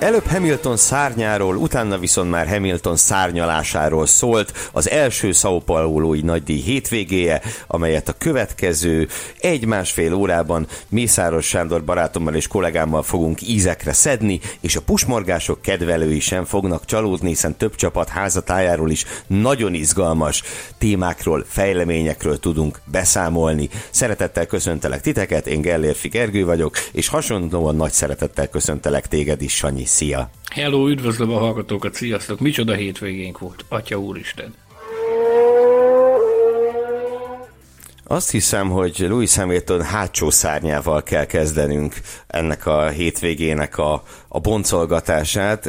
Előbb Hamilton szárnyáról, utána viszont már Hamilton szárnyalásáról szólt az első Sao Paulo-i nagydíj hétvégéje, amelyet a következő egy-másfél órában Mészáros Sándor barátommal és kollégámmal fogunk ízekre szedni, és a pusmorgások kedvelői sem fognak csalódni, hiszen több csapat házatájáról is nagyon izgalmas témákról, fejleményekről tudunk beszámolni. Szeretettel köszöntelek titeket, én Gellérfi Gergő vagyok, és hasonlóan nagy szeretettel köszöntelek téged is, Sanyi. Szia! Hello, üdvözlöm a hallgatókat, sziasztok! Micsoda hétvégénk volt, Atya Úristen! Azt hiszem, hogy Louis Hamilton hátsó szárnyával kell kezdenünk ennek a hétvégének a, a boncolgatását.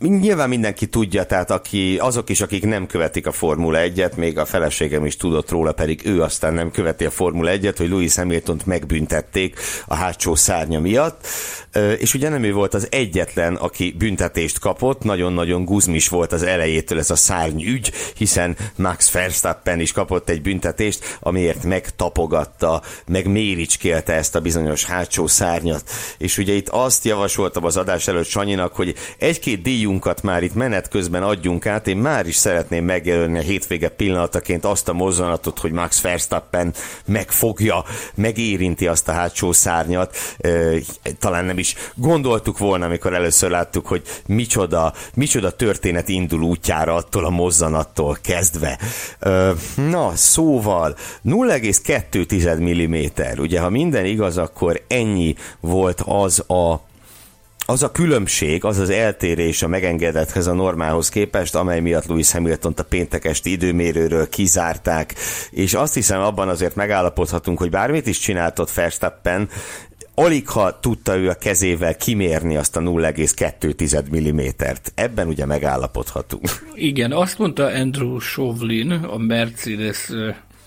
Nyilván mindenki tudja, tehát aki, azok is, akik nem követik a Formula 1-et, még a feleségem is tudott róla, pedig ő aztán nem követi a Formula 1-et, hogy Louis Hamilton-t megbüntették a hátsó szárnya miatt és ugye nem ő volt az egyetlen, aki büntetést kapott, nagyon-nagyon guzmis volt az elejétől ez a szárny ügy, hiszen Max Verstappen is kapott egy büntetést, amiért megtapogatta, meg méricskélte ezt a bizonyos hátsó szárnyat. És ugye itt azt javasoltam az adás előtt Sanyinak, hogy egy-két díjunkat már itt menet közben adjunk át, én már is szeretném megjelölni a hétvége pillanataként azt a mozzanatot, hogy Max Verstappen megfogja, megérinti azt a hátsó szárnyat, talán nem is gondoltuk volna, amikor először láttuk, hogy micsoda, micsoda történet indul útjára attól a mozzanattól kezdve. Na, szóval 0,2 mm, ugye ha minden igaz, akkor ennyi volt az a az a különbség, az az eltérés a megengedethez a normálhoz képest, amely miatt Louis hamilton a péntek esti időmérőről kizárták, és azt hiszem abban azért megállapodhatunk, hogy bármit is csináltott Verstappen, alig ha tudta ő a kezével kimérni azt a 0,2 mm-t. Ebben ugye megállapodhatunk. Igen, azt mondta Andrew Shovlin, a Mercedes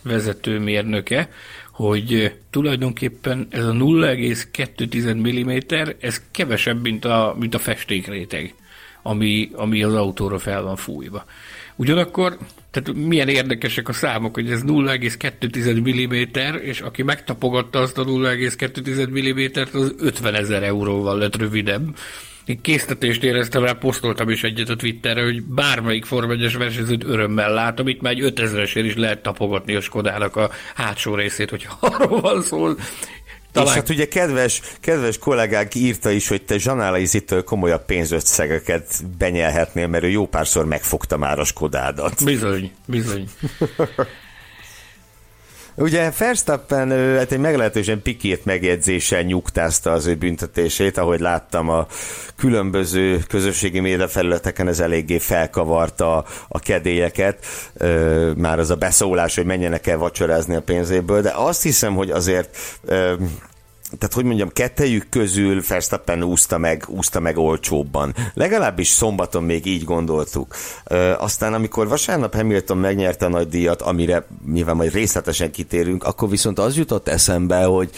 vezetőmérnöke, hogy tulajdonképpen ez a 0,2 mm, ez kevesebb, mint a, mint a festékréteg, ami, ami az autóra fel van fújva. Ugyanakkor tehát milyen érdekesek a számok, hogy ez 0,2 mm, és aki megtapogatta azt a 0,2 mm-t, az 50 ezer euróval lett rövidebb. Késztetést éreztem rá, posztoltam is egyet a Twitterre, hogy bármelyik formegyes versenyzőt örömmel látom, itt már egy 5000-esért is lehet tapogatni a Skodának a hátsó részét, hogy arról van szó, talán... És hát ugye kedves, kedves kollégák írta is, hogy te Zsanálaizitől komolyabb pénzösszegeket benyelhetnél, mert ő jó párszor megfogta már a Skodádat. Bizony, bizony. Ugye Verstappen hát egy meglehetősen pikírt megjegyzéssel nyugtázta az ő büntetését, ahogy láttam a különböző közösségi médiafelületeken ez eléggé felkavarta a kedélyeket, már az a beszólás, hogy menjenek el vacsorázni a pénzéből, de azt hiszem, hogy azért tehát hogy mondjam, kettejük közül Verstappen úszta meg, úszta meg olcsóbban. Legalábbis szombaton még így gondoltuk. Ö, aztán amikor vasárnap Hamilton megnyerte a nagy díjat, amire nyilván majd részletesen kitérünk, akkor viszont az jutott eszembe, hogy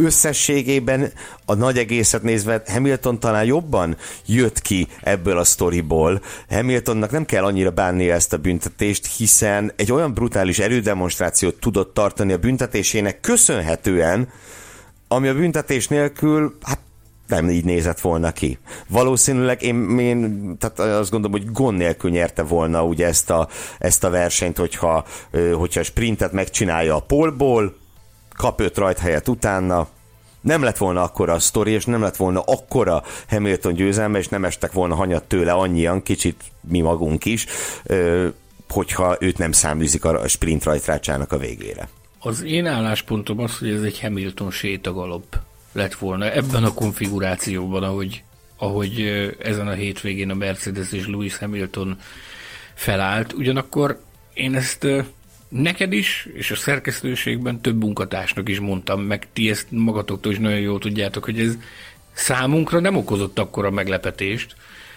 összességében a nagy egészet nézve Hamilton talán jobban jött ki ebből a sztoriból. Hamiltonnak nem kell annyira bánni ezt a büntetést, hiszen egy olyan brutális erődemonstrációt tudott tartani a büntetésének köszönhetően, ami a büntetés nélkül, hát nem így nézett volna ki. Valószínűleg én, én tehát azt gondolom, hogy gond nélkül nyerte volna ugye ezt a, ezt a versenyt, hogyha, hogyha sprintet megcsinálja a polból, kap öt rajthelyet utána, nem lett volna akkora a sztori, és nem lett volna akkora Hamilton győzelme, és nem estek volna hanyat tőle annyian, kicsit mi magunk is, hogyha őt nem száműzik a sprint rajtrácsának a végére. Az én álláspontom az, hogy ez egy Hamilton sétagalop lett volna ebben a konfigurációban, ahogy, ahogy ezen a hétvégén a Mercedes és Lewis Hamilton felállt. Ugyanakkor én ezt neked is, és a szerkesztőségben több munkatársnak is mondtam, meg ti ezt magatoktól is nagyon jól tudjátok, hogy ez számunkra nem okozott akkora meglepetést,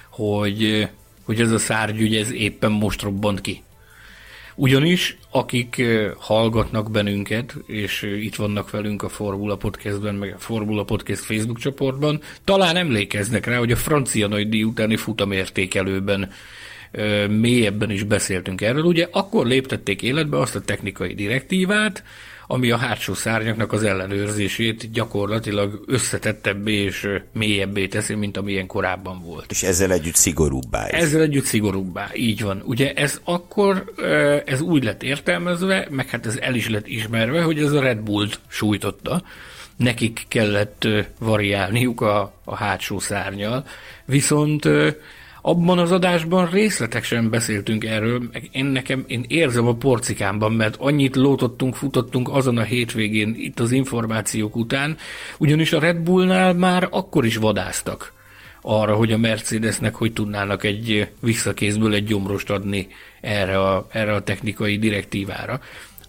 hogy, hogy ez a szárgyügy ez éppen most robbant ki. Ugyanis, akik hallgatnak bennünket, és itt vannak velünk a Formula Podcastben, meg a Formula Podcast Facebook csoportban, talán emlékeznek rá, hogy a francia nagy utáni futamértékelőben mélyebben is beszéltünk erről. Ugye akkor léptették életbe azt a technikai direktívát, ami a hátsó szárnyaknak az ellenőrzését gyakorlatilag összetettebbé és mélyebbé teszi, mint amilyen korábban volt. És ezzel együtt szigorúbbá is. Ezzel együtt szigorúbbá, így van. Ugye ez akkor, ez úgy lett értelmezve, meg hát ez el is lett ismerve, hogy ez a Red Bull-t sújtotta, nekik kellett variálniuk a, a hátsó szárnyal, viszont abban az adásban részletesen beszéltünk erről, én nekem, én érzem a porcikámban, mert annyit lótottunk, futottunk azon a hétvégén itt az információk után, ugyanis a Red Bullnál már akkor is vadáztak arra, hogy a Mercedesnek hogy tudnának egy visszakézből egy gyomrost adni erre a, erre a technikai direktívára.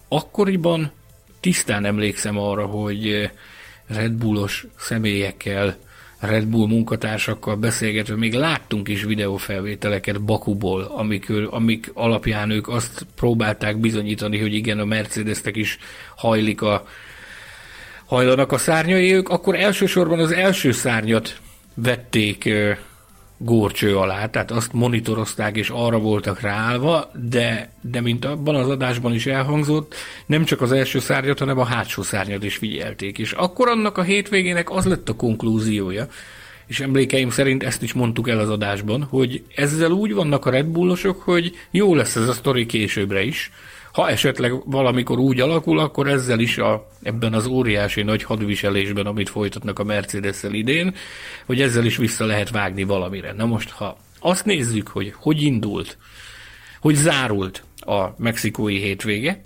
Akkoriban tisztán emlékszem arra, hogy Red Bullos személyekkel Red Bull munkatársakkal beszélgetve, még láttunk is videófelvételeket Bakuból, amik, amik alapján ők azt próbálták bizonyítani, hogy igen, a Mercedesnek is hajlik a, hajlanak a szárnyai, ők akkor elsősorban az első szárnyat vették górcső alá, tehát azt monitorozták és arra voltak ráállva, de, de mint abban az adásban is elhangzott, nem csak az első szárnyat, hanem a hátsó szárnyat is figyelték. És akkor annak a hétvégének az lett a konklúziója, és emlékeim szerint ezt is mondtuk el az adásban, hogy ezzel úgy vannak a Red Bullosok, hogy jó lesz ez a sztori későbbre is, ha esetleg valamikor úgy alakul, akkor ezzel is a, ebben az óriási nagy hadviselésben, amit folytatnak a mercedes idén, hogy ezzel is vissza lehet vágni valamire. Na most, ha azt nézzük, hogy hogy indult, hogy zárult a mexikói hétvége,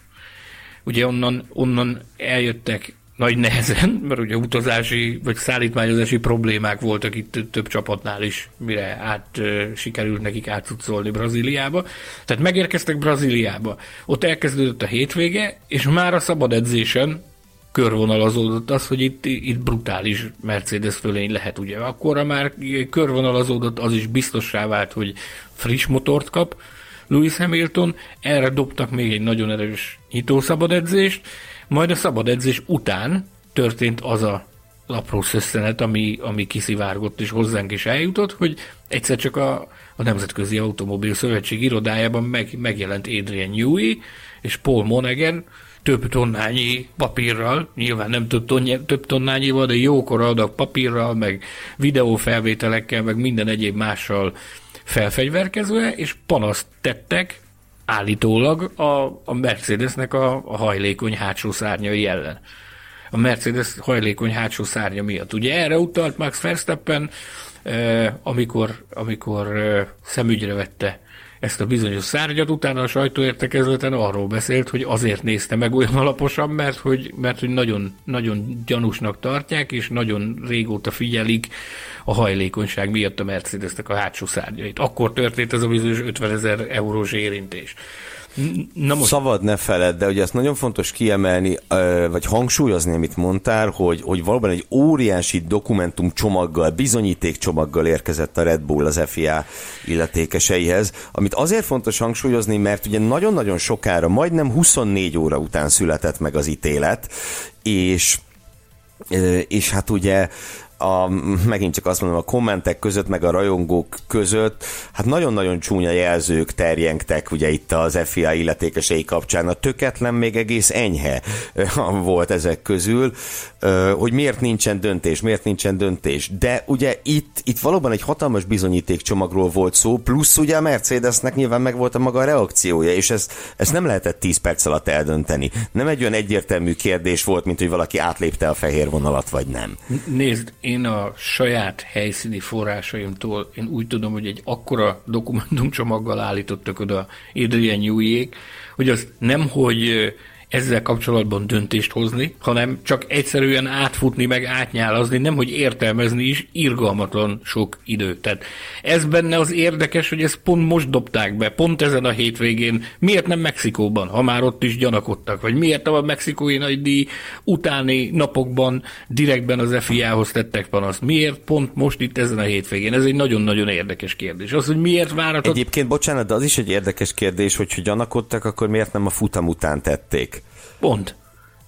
ugye onnan, onnan eljöttek nagy nehezen, mert ugye utazási vagy szállítmányozási problémák voltak itt több csapatnál is, mire át sikerült nekik átszolni Brazíliába. Tehát megérkeztek Brazíliába. Ott elkezdődött a hétvége, és már a szabad edzésen körvonalazódott az, hogy itt, itt brutális Mercedes fölény lehet, ugye. Akkorra már körvonalazódott, az is biztossá vált, hogy friss motort kap Lewis Hamilton, erre dobtak még egy nagyon erős nyitószabad edzést, majd a szabad edzés után történt az a apró szösszenet, ami, ami kiszivárgott és hozzánk is eljutott, hogy egyszer csak a, a Nemzetközi Automobil Szövetség irodájában meg, megjelent Adrian Newey és Paul Monaghan több tonnányi papírral, nyilván nem több, tonny- több tonnányival, de jókora adag papírral, meg videófelvételekkel, meg minden egyéb mással felfegyverkezve, és panaszt tettek állítólag a, a Mercedesnek a, a hajlékony hátsó szárnyai ellen. A Mercedes hajlékony hátsó szárnya miatt. Ugye erre utalt Max Verstappen, eh, amikor, amikor eh, szemügyre vette ezt a bizonyos szárnyat, utána a sajtóértekezleten arról beszélt, hogy azért nézte meg olyan alaposan, mert hogy, mert hogy nagyon, nagyon gyanúsnak tartják, és nagyon régóta figyelik a hajlékonyság miatt a Mercedesnek a hátsó szárnyait. Akkor történt ez a bizonyos 50 ezer eurós érintés. Na most... Szabad ne feled, de ugye ezt nagyon fontos kiemelni, vagy hangsúlyozni, amit mondtál, hogy, hogy valóban egy óriási dokumentum csomaggal, bizonyíték csomaggal érkezett a Red Bull az FIA illetékeseihez, amit azért fontos hangsúlyozni, mert ugye nagyon-nagyon sokára, majdnem 24 óra után született meg az ítélet, és és hát ugye a, megint csak azt mondom, a kommentek között, meg a rajongók között, hát nagyon-nagyon csúnya jelzők terjengtek ugye itt az FIA illetékesei kapcsán. A töketlen még egész enyhe volt ezek közül, hogy miért nincsen döntés, miért nincsen döntés. De ugye itt, itt valóban egy hatalmas bizonyítékcsomagról volt szó, plusz ugye a Mercedesnek nyilván meg volt a maga a reakciója, és ez, ezt nem lehetett 10 perc alatt eldönteni. Nem egy olyan egyértelmű kérdés volt, mint hogy valaki átlépte a fehér vonalat, vagy nem. Nézd, én a saját helyszíni forrásaimtól én úgy tudom, hogy egy akkora dokumentumcsomaggal állítottak oda Adrian Newey hogy az nem, hogy ezzel kapcsolatban döntést hozni, hanem csak egyszerűen átfutni, meg átnyálazni, nem hogy értelmezni is irgalmatlan sok idő. Tehát ez benne az érdekes, hogy ezt pont most dobták be, pont ezen a hétvégén. Miért nem Mexikóban, ha már ott is gyanakodtak, vagy miért a mexikói nagydíj utáni napokban direktben az FIA-hoz tettek panaszt? Miért pont most itt ezen a hétvégén? Ez egy nagyon-nagyon érdekes kérdés. Az, hogy miért váratott... Egyébként, bocsánat, de az is egy érdekes kérdés, hogy ha gyanakodtak, akkor miért nem a futam után tették? Pont.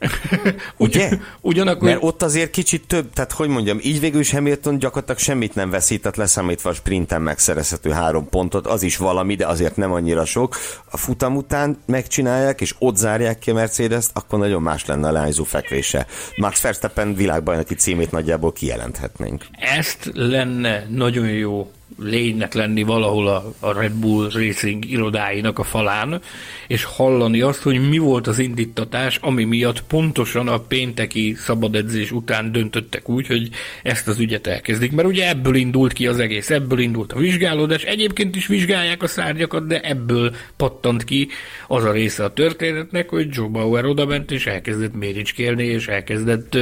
Ugye? Ugyanakkor... Mert ott azért kicsit több, tehát hogy mondjam, így végül is Hamilton gyakorlatilag semmit nem veszített, leszámítva a sprinten megszerezhető három pontot, az is valami, de azért nem annyira sok. A futam után megcsinálják, és ott zárják ki a mercedes akkor nagyon más lenne a lányzó fekvése. Max Verstappen világbajnoki címét nagyjából kijelenthetnénk. Ezt lenne nagyon jó lénynek lenni valahol a, a Red Bull Racing irodáinak a falán, és hallani azt, hogy mi volt az indítatás, ami miatt pontosan a pénteki szabadedzés után döntöttek úgy, hogy ezt az ügyet elkezdik. Mert ugye ebből indult ki az egész, ebből indult a vizsgálódás. Egyébként is vizsgálják a szárnyakat, de ebből pattant ki az a része a történetnek, hogy Joe Bauer odament, és elkezdett méricskélni, és elkezdett,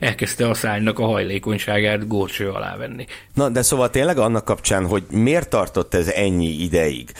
elkezdte a szárnynak a hajlékonyságát górcső alá venni. Na, de szóval tényleg annak kapcsolatban kapcsán, hogy miért tartott ez ennyi ideig.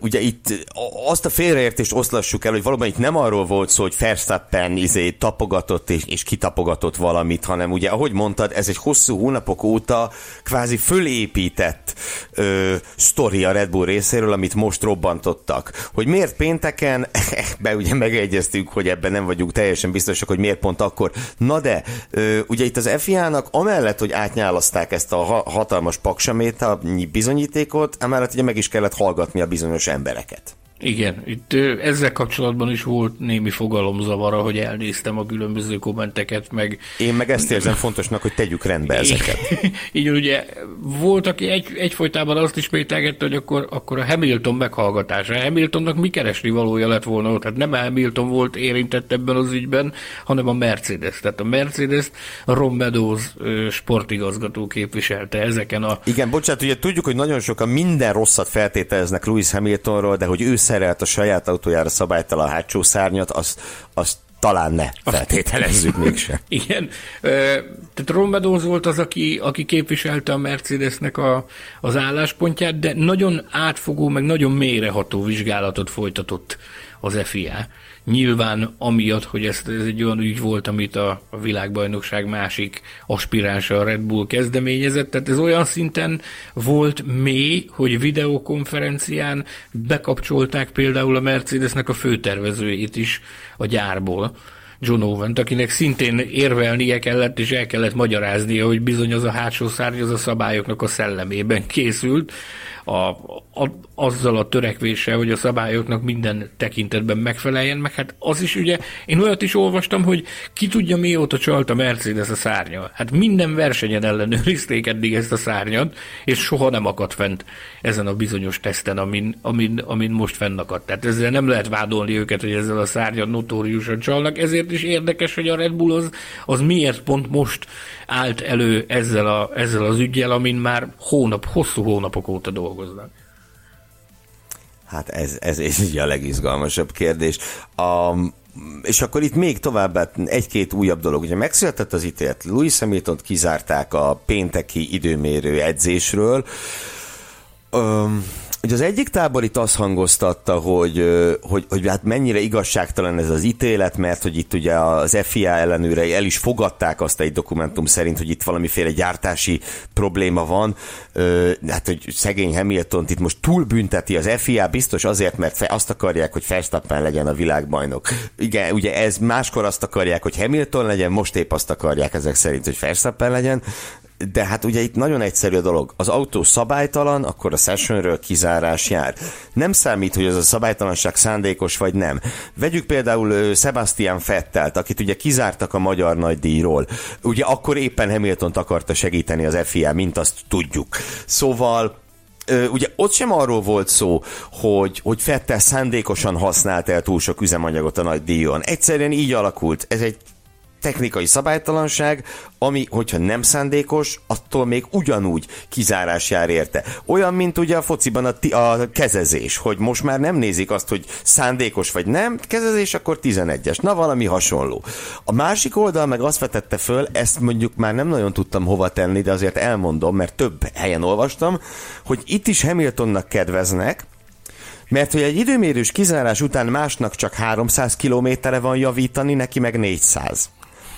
Ugye itt azt a félreértést oszlassuk el, hogy valóban itt nem arról volt szó, hogy Verstappen izé tapogatott és, és kitapogatott valamit, hanem ugye, ahogy mondtad, ez egy hosszú hónapok óta kvázi fölépített ö, sztori a Red Bull részéről, amit most robbantottak. Hogy miért pénteken, be ugye megegyeztük, hogy ebben nem vagyunk teljesen biztosak, hogy miért pont akkor. Na de, ö, ugye itt az FIA-nak amellett, hogy átnyálaszták ezt a hatalmas paksamét, bizonyítékot, emellett ugye meg is kellett hallgatni a bizonyos embereket. Igen, itt ezzel kapcsolatban is volt némi fogalomzavara, hogy elnéztem a különböző kommenteket, meg... Én meg ezt érzem fontosnak, hogy tegyük rendbe ezeket. Így ugye volt, aki egy, egyfolytában azt ismételgette, hogy akkor, akkor a Hamilton meghallgatása. Hamiltonnak mi keresni valója lett volna Tehát nem Hamilton volt érintett ebben az ügyben, hanem a Mercedes. Tehát a Mercedes a Ron Meadows sportigazgató képviselte ezeken a... Igen, bocsánat, ugye tudjuk, hogy nagyon sokan minden rosszat feltételeznek Lewis Hamiltonról, de hogy ő szerelt a saját autójára szabálytalan hátsó szárnyat, azt, azt talán ne feltételezzük mégsem. Igen, tehát Rombadóz volt az, aki, aki képviselte a Mercedesnek a, az álláspontját, de nagyon átfogó, meg nagyon mélyreható vizsgálatot folytatott az FIA. Nyilván amiatt, hogy ez, ez egy olyan ügy volt, amit a, a világbajnokság másik aspiránsa a Red Bull kezdeményezett, tehát ez olyan szinten volt mély, hogy videokonferencián bekapcsolták például a Mercedesnek a főtervezőjét is a gyárból. John owen akinek szintén érvelnie kellett, és el kellett magyaráznia, hogy bizony az a hátsó szárny az a szabályoknak a szellemében készült, a, a, azzal a törekvéssel, hogy a szabályoknak minden tekintetben megfeleljen, meg hát az is ugye, én olyat is olvastam, hogy ki tudja mióta csalt a Mercedes a szárnya. Hát minden versenyen ellenőrizték eddig ezt a szárnyat, és soha nem akadt fent ezen a bizonyos teszten, amin, amin, amin most fennakadt. Tehát ezzel nem lehet vádolni őket, hogy ezzel a szárnyat notóriusan csalnak, ezért is érdekes, hogy a Red Bull az, az miért pont most állt elő ezzel, a, ezzel az ügyel, amin már hónap, hosszú hónapok óta dolgoznak. Hát ez, ez, ez a legizgalmasabb kérdés. A, és akkor itt még tovább egy-két újabb dolog. Ugye megszületett az ítélet, Louis hamilton kizárták a pénteki időmérő edzésről. Um, Ugye az egyik tábor itt azt hangoztatta, hogy, hogy, hogy hát mennyire igazságtalan ez az ítélet, mert hogy itt ugye az FIA ellenőrei el is fogadták azt egy dokumentum szerint, hogy itt valamiféle gyártási probléma van. Hát, hogy szegény Hamilton itt most túlbünteti az FIA, biztos azért, mert azt akarják, hogy Verstappen legyen a világbajnok. Igen, ugye ez máskor azt akarják, hogy Hamilton legyen, most épp azt akarják ezek szerint, hogy Verstappen legyen de hát ugye itt nagyon egyszerű a dolog. Az autó szabálytalan, akkor a sessionről kizárás jár. Nem számít, hogy az a szabálytalanság szándékos vagy nem. Vegyük például Sebastian Fettelt, akit ugye kizártak a magyar nagydíjról. Ugye akkor éppen Hamilton akarta segíteni az FIA, mint azt tudjuk. Szóval ugye ott sem arról volt szó, hogy, hogy Fettel szándékosan használt el túl sok üzemanyagot a nagy díjon. Egyszerűen így alakult. Ez egy technikai szabálytalanság, ami, hogyha nem szándékos, attól még ugyanúgy kizárás jár érte. Olyan, mint ugye a fociban a, a kezezés, hogy most már nem nézik azt, hogy szándékos vagy nem, kezezés akkor 11-es. Na, valami hasonló. A másik oldal meg azt vetette föl, ezt mondjuk már nem nagyon tudtam hova tenni, de azért elmondom, mert több helyen olvastam, hogy itt is Hamiltonnak kedveznek, mert hogy egy időmérős kizárás után másnak csak 300 kilométerre van javítani, neki meg 400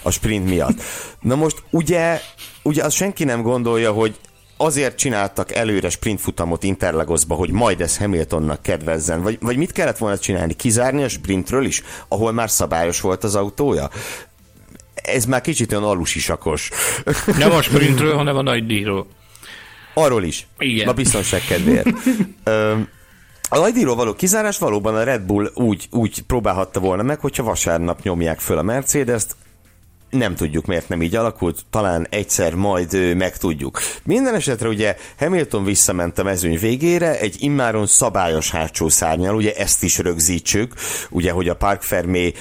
a sprint miatt. Na most ugye, ugye azt senki nem gondolja, hogy azért csináltak előre sprintfutamot Interlagosba, hogy majd ez Hamiltonnak kedvezzen? Vagy, vagy mit kellett volna csinálni? Kizárni a sprintről is, ahol már szabályos volt az autója? Ez már kicsit olyan alusisakos. Nem a sprintről, hanem a nagy díjról. Arról is. Igen. A biztonság kedvéért. A nagydíjról való kizárás valóban a Red Bull úgy, úgy próbálhatta volna meg, hogyha vasárnap nyomják föl a Mercedes-t, nem tudjuk, miért nem így alakult, talán egyszer majd megtudjuk. Minden esetre ugye Hamilton visszament a mezőny végére egy immáron szabályos hátsó szárnyal, ugye ezt is rögzítsük, ugye, hogy a Park Fermé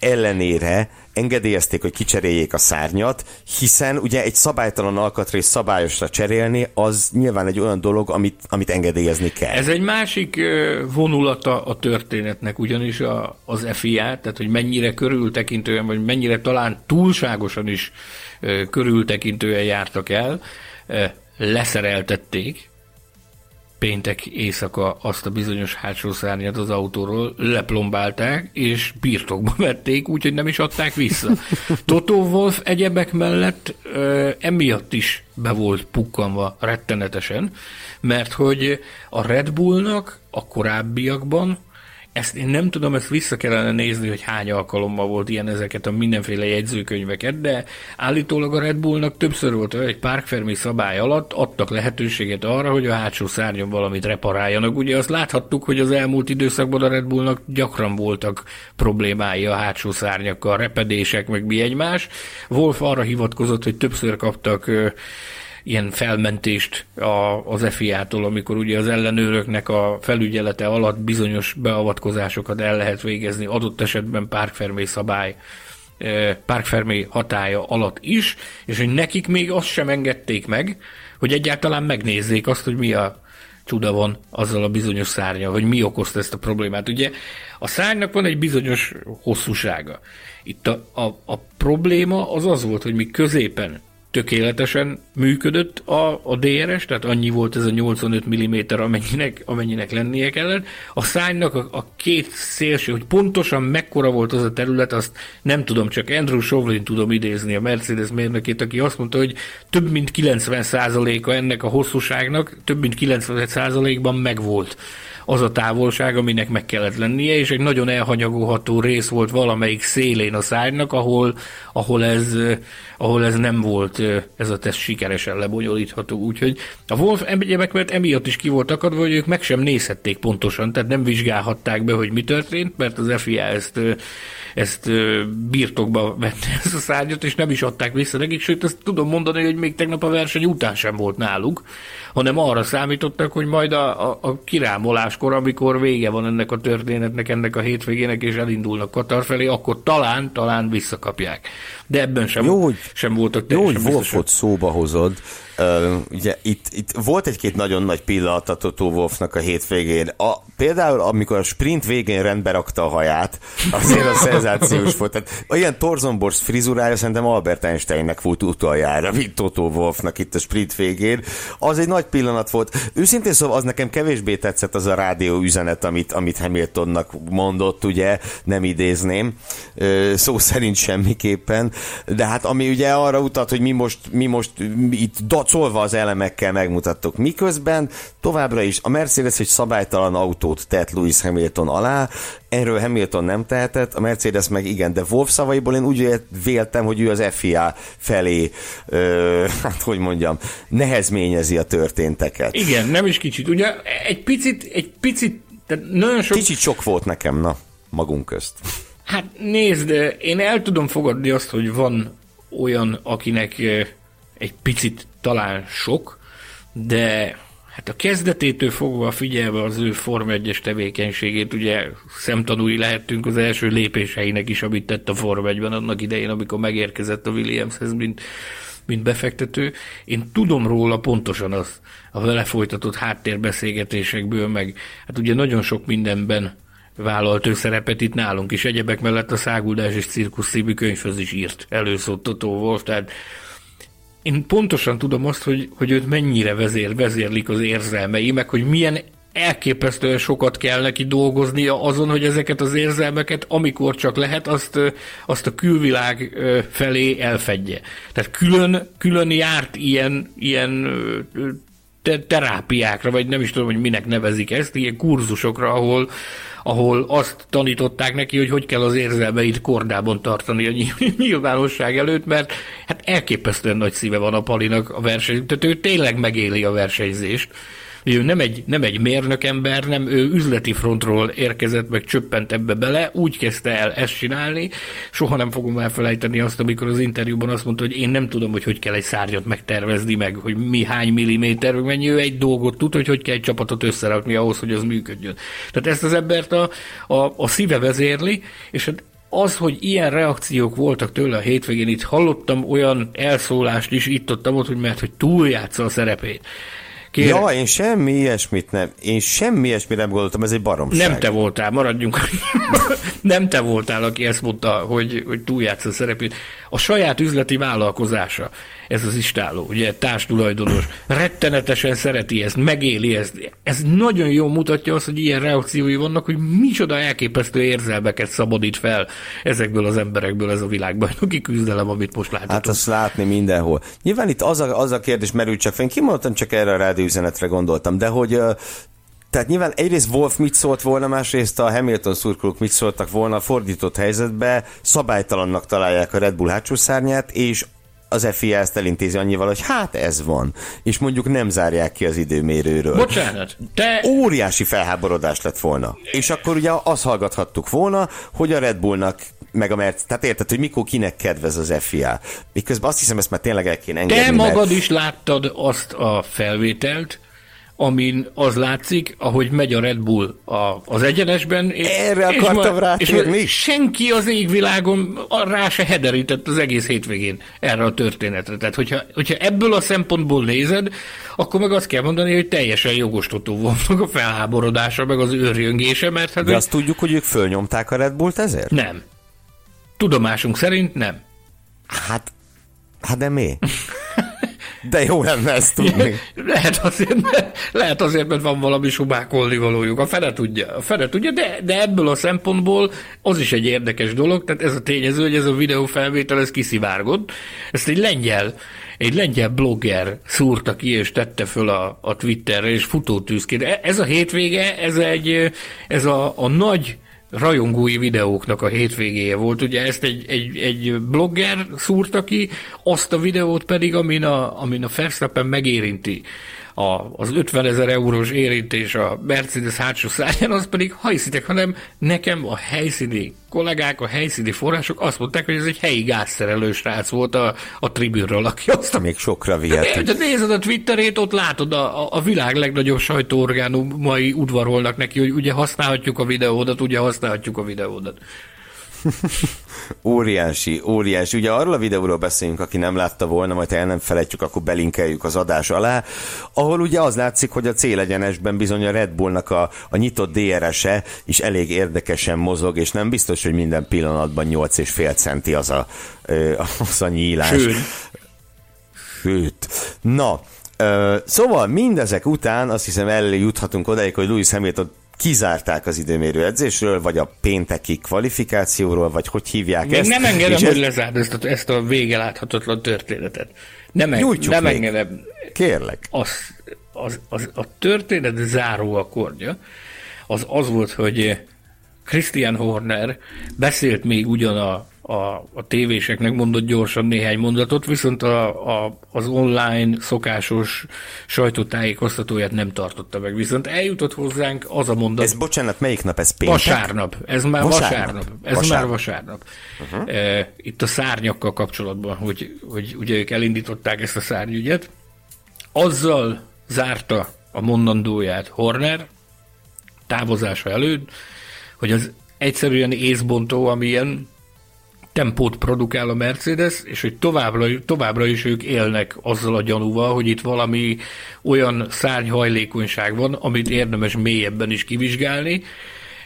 ellenére engedélyezték, hogy kicseréljék a szárnyat, hiszen ugye egy szabálytalan alkatrész szabályosra cserélni, az nyilván egy olyan dolog, amit, amit engedélyezni kell. Ez egy másik vonulata a történetnek, ugyanis a, az FIA, tehát hogy mennyire körültekintően, vagy mennyire talán túlságosan is körültekintően jártak el, leszereltették péntek éjszaka azt a bizonyos hátsó szárnyat az autóról, leplombálták, és birtokba vették, úgyhogy nem is adták vissza. Toto Wolf egyebek mellett ö, emiatt is be volt pukkanva rettenetesen, mert hogy a Red Bullnak a korábbiakban ezt én nem tudom, ezt vissza kellene nézni, hogy hány alkalommal volt ilyen ezeket a mindenféle jegyzőkönyveket, de állítólag a Red Bullnak többször volt olyan, egy Fermi szabály alatt adtak lehetőséget arra, hogy a hátsó szárnyon valamit reparáljanak. Ugye azt láthattuk, hogy az elmúlt időszakban a Red Bullnak gyakran voltak problémái a hátsó szárnyakkal, repedések, meg mi egymás. Wolf arra hivatkozott, hogy többször kaptak ilyen felmentést a, az FIA-tól, amikor ugye az ellenőröknek a felügyelete alatt bizonyos beavatkozásokat el lehet végezni, adott esetben párkfermé szabály párkfermé hatája alatt is, és hogy nekik még azt sem engedték meg, hogy egyáltalán megnézzék azt, hogy mi a csuda van azzal a bizonyos szárnya, hogy mi okozta ezt a problémát. Ugye a szárnynak van egy bizonyos hosszúsága. Itt a, a, a probléma az az volt, hogy mi középen tökéletesen működött a, a DRS, tehát annyi volt ez a 85 mm, amennyinek, amennyinek lennie kellett. A szánynak a, a két szélső, hogy pontosan mekkora volt az a terület, azt nem tudom, csak Andrew Shovlin tudom idézni, a Mercedes mérnökét, aki azt mondta, hogy több mint 90%-a ennek a hosszúságnak, több mint 90%-ban megvolt az a távolság, aminek meg kellett lennie, és egy nagyon elhanyagolható rész volt valamelyik szélén a szárnynak, ahol, ahol, ez, ahol ez nem volt, ez a teszt sikeresen lebonyolítható. Úgyhogy a Wolf egyebek mert emiatt is ki volt akadva, hogy ők meg sem nézhették pontosan, tehát nem vizsgálhatták be, hogy mi történt, mert az FIA ezt, ezt birtokba vette ezt a szárnyat, és nem is adták vissza nekik, sőt, azt tudom mondani, hogy még tegnap a verseny után sem volt náluk, hanem arra számítottak, hogy majd a, a, a kirámoláskor, amikor vége van ennek a történetnek, ennek a hétvégének, és elindulnak Katar felé, akkor talán, talán visszakapják. De ebben sem, jó, hogy, sem voltak teljesen Jó, hogy Wolfot szóba hozod, Uh, ugye itt, itt volt egy-két nagyon nagy pillanat a Toto Wolfnak a hétvégén. A, például, amikor a sprint végén rendbe rakta a haját, azért a szenzációs volt. Tehát olyan Torzonborsz frizurája szerintem Albert Einsteinnek volt utoljára, mint Toto Wolfnak itt a sprint végén. Az egy nagy pillanat volt. Őszintén szóval az nekem kevésbé tetszett az a rádió üzenet, amit, amit Hamiltonnak mondott, ugye, nem idézném, szó szerint semmiképpen, de hát ami ugye arra utat, hogy mi most, mi most itt dacolva az elemekkel megmutattuk. Miközben továbbra is a Mercedes egy szabálytalan autót tett Lewis Hamilton alá, erről Hamilton nem tehetett, a Mercedes meg igen, de Wolf szavaiból én úgy véltem, hogy ő az FIA felé, ö, hát hogy mondjam, nehezményezi a történteket. Igen, nem is kicsit. Ugye egy picit, egy picit, tehát nagyon sok... Kicsit sok volt nekem, na, magunk közt. Hát nézd, én el tudom fogadni azt, hogy van olyan, akinek egy picit talán sok, de Hát a kezdetétől fogva figyelve az ő Form 1 tevékenységét, ugye szemtanúi lehettünk az első lépéseinek is, amit tett a Form 1 annak idején, amikor megérkezett a Williamshez, mint, mint befektető. Én tudom róla pontosan az a vele folytatott háttérbeszélgetésekből, meg hát ugye nagyon sok mindenben vállalt ő szerepet itt nálunk is. Egyebek mellett a Száguldás és Cirkusz című könyvhöz is írt előszóttató volt, tehát én pontosan tudom azt, hogy, hogy őt mennyire vezér, vezérlik az érzelmei, meg hogy milyen elképesztően sokat kell neki dolgoznia azon, hogy ezeket az érzelmeket, amikor csak lehet, azt, azt a külvilág felé elfedje. Tehát külön, külön járt ilyen, ilyen terápiákra, vagy nem is tudom, hogy minek nevezik ezt, ilyen kurzusokra, ahol, ahol azt tanították neki, hogy hogy kell az érzelmeit kordában tartani a nyilvánosság előtt, mert hát elképesztően nagy szíve van a Palinak a verseny, tehát ő tényleg megéli a versenyzést, ő nem egy, nem egy mérnök ember, nem ő üzleti frontról érkezett, meg csöppent ebbe bele, úgy kezdte el ezt csinálni. Soha nem fogom elfelejteni azt, amikor az interjúban azt mondta, hogy én nem tudom, hogy hogy kell egy szárnyat megtervezni, meg hogy mi hány milliméter, meg mennyi, ő egy dolgot tud, hogy hogy kell egy csapatot összerakni ahhoz, hogy az működjön. Tehát ezt az embert a, a, a szíve vezérli, és hát az, hogy ilyen reakciók voltak tőle a hétvégén, itt hallottam olyan elszólást is itt-ott, ott, hogy mert hogy túljátsza a szerepét. Kérem. Ja, én semmi ilyesmit nem, én semmi ilyesmit nem gondoltam, ez egy baromság. Nem te voltál, maradjunk. nem te voltál, aki ezt mondta, hogy, hogy túljátsz a szerepét. A saját üzleti vállalkozása, ez az istáló, ugye társtulajdonos, rettenetesen szereti ezt, megéli ezt. Ez nagyon jól mutatja azt, hogy ilyen reakciói vannak, hogy micsoda elképesztő érzelmeket szabadít fel ezekből az emberekből ez a világban. Aki küzdelem, amit most látunk. Hát azt látni mindenhol. Nyilván itt az a, az a kérdés merült csak fenn, kimondtam csak erre a rádióüzenetre gondoltam, de hogy tehát nyilván egyrészt Wolf mit szólt volna, másrészt a Hamilton szurkolók mit szóltak volna a fordított helyzetbe, szabálytalannak találják a Red Bull hátsó szárnyát, és az FIA ezt elintézi annyival, hogy hát ez van, és mondjuk nem zárják ki az időmérőről. Bocsánat, te... Óriási felháborodás lett volna. És akkor ugye azt hallgathattuk volna, hogy a Red Bullnak meg a Merc, tehát érted, hogy mikor kinek kedvez az FIA. Miközben azt hiszem, ezt már tényleg el kéne engedni. Te magad mert... is láttad azt a felvételt, amin az látszik, ahogy megy a Red Bull a, az egyenesben. És, Erre akartam és rátérni. És senki az égvilágon rá se hederített az egész hétvégén erre a történetre. Tehát, hogyha, hogyha ebből a szempontból nézed, akkor meg azt kell mondani, hogy teljesen jogosítható volt a felháborodása, meg az őrjöngése, mert hát... De azt tudjuk, hogy ők fölnyomták a Red Bullt ezért? Nem. Tudomásunk szerint nem. Hát, hát de mi? De jó lenne ezt tudni. lehet, azért, mert, lehet azért, mert van valami subákolni valójuk. A fele tudja, a fele tudja de, de ebből a szempontból az is egy érdekes dolog, tehát ez a tényező, hogy ez a videófelvétel, ez kiszivárgott. Ezt egy lengyel, egy lengyel blogger szúrta ki, és tette föl a, a Twitterre, és futótűzként. E, ez a hétvége, ez egy, ez a, a nagy rajongói videóknak a hétvégéje volt. Ugye ezt egy, egy, egy blogger szúrta ki, azt a videót pedig, amin a, amin a Verstappen megérinti a, az 50 ezer eurós érintés a Mercedes hátsó szárnyán, az pedig, ha hiszitek, hanem nekem a helyszíni kollégák, a helyszíni források azt mondták, hogy ez egy helyi gázszerelő srác volt a, a tribűnről, aki azt a... Még sokra vihet. De, de nézed a Twitterét, ott látod a, a világ legnagyobb sajtóorgánumai udvarolnak neki, hogy ugye használhatjuk a videódat, ugye használhatjuk a videódat. óriási, óriási. Ugye arról a videóról beszélünk, aki nem látta volna, majd ha el nem felejtjük, akkor belinkeljük az adás alá, ahol ugye az látszik, hogy a célegyenesben bizony a Red Bullnak a, a nyitott DRS-e is elég érdekesen mozog, és nem biztos, hogy minden pillanatban 8,5 centi az a, az a nyílás. Sőt. Sőt. Na, Szóval mindezek után azt hiszem eljuthatunk odáig, hogy Louis Hamilton kizárták az időmérő edzésről, vagy a pénteki kvalifikációról, vagy hogy hívják Még ezt. nem engedem, hogy ez... lezárd ezt a, ezt a vége láthatatlan történetet. Nem, en, nem még. engedem. Kérlek. Az, az, az, a történet záró akkordja az az volt, hogy Christian Horner beszélt még ugyan a, a, a tévéseknek mondott gyorsan néhány mondatot, viszont a, a, az online szokásos sajtótájékoztatóját nem tartotta meg. Viszont eljutott hozzánk az a mondat... Ez bocsánat, melyik nap ez péntek? Vasárnap. Ez már vasárnap. vasárnap. Ez vasárnap. már vasárnap. Uh-huh. E, itt a szárnyakkal kapcsolatban, hogy, hogy ugye ők elindították ezt a szárnyügyet. Azzal zárta a mondandóját Horner távozása előtt, hogy az egyszerűen észbontó, amilyen tempót produkál a Mercedes, és hogy továbbra, továbbra is ők élnek azzal a gyanúval, hogy itt valami olyan szárnyhajlékonyság van, amit érdemes mélyebben is kivizsgálni.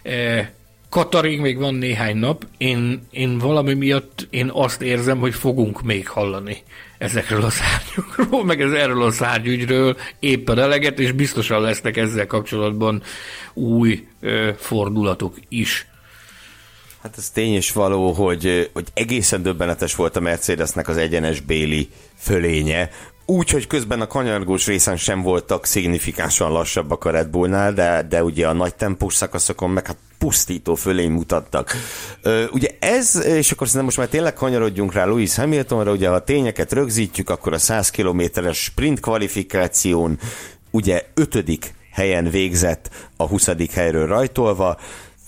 E, Katarig még van néhány nap, én, én valami miatt én azt érzem, hogy fogunk még hallani ezekről a szárnyokról, meg ez erről a szárnyügyről éppen eleget, és biztosan lesznek ezzel kapcsolatban új ö, fordulatok is. Hát ez tény és való, hogy, hogy egészen döbbenetes volt a Mercedesnek az egyenes béli fölénye, úgy, hogy közben a kanyargós részen sem voltak szignifikánsan lassabbak a Red Bullnál, de, de ugye a nagy tempós szakaszokon meg hát pusztító fölény mutattak. Ugye ez, és akkor szerintem most már tényleg kanyarodjunk rá Louis Hamiltonra, ugye ha a tényeket rögzítjük, akkor a 100 kilométeres sprint kvalifikáción ugye ötödik helyen végzett a 20. helyről rajtolva,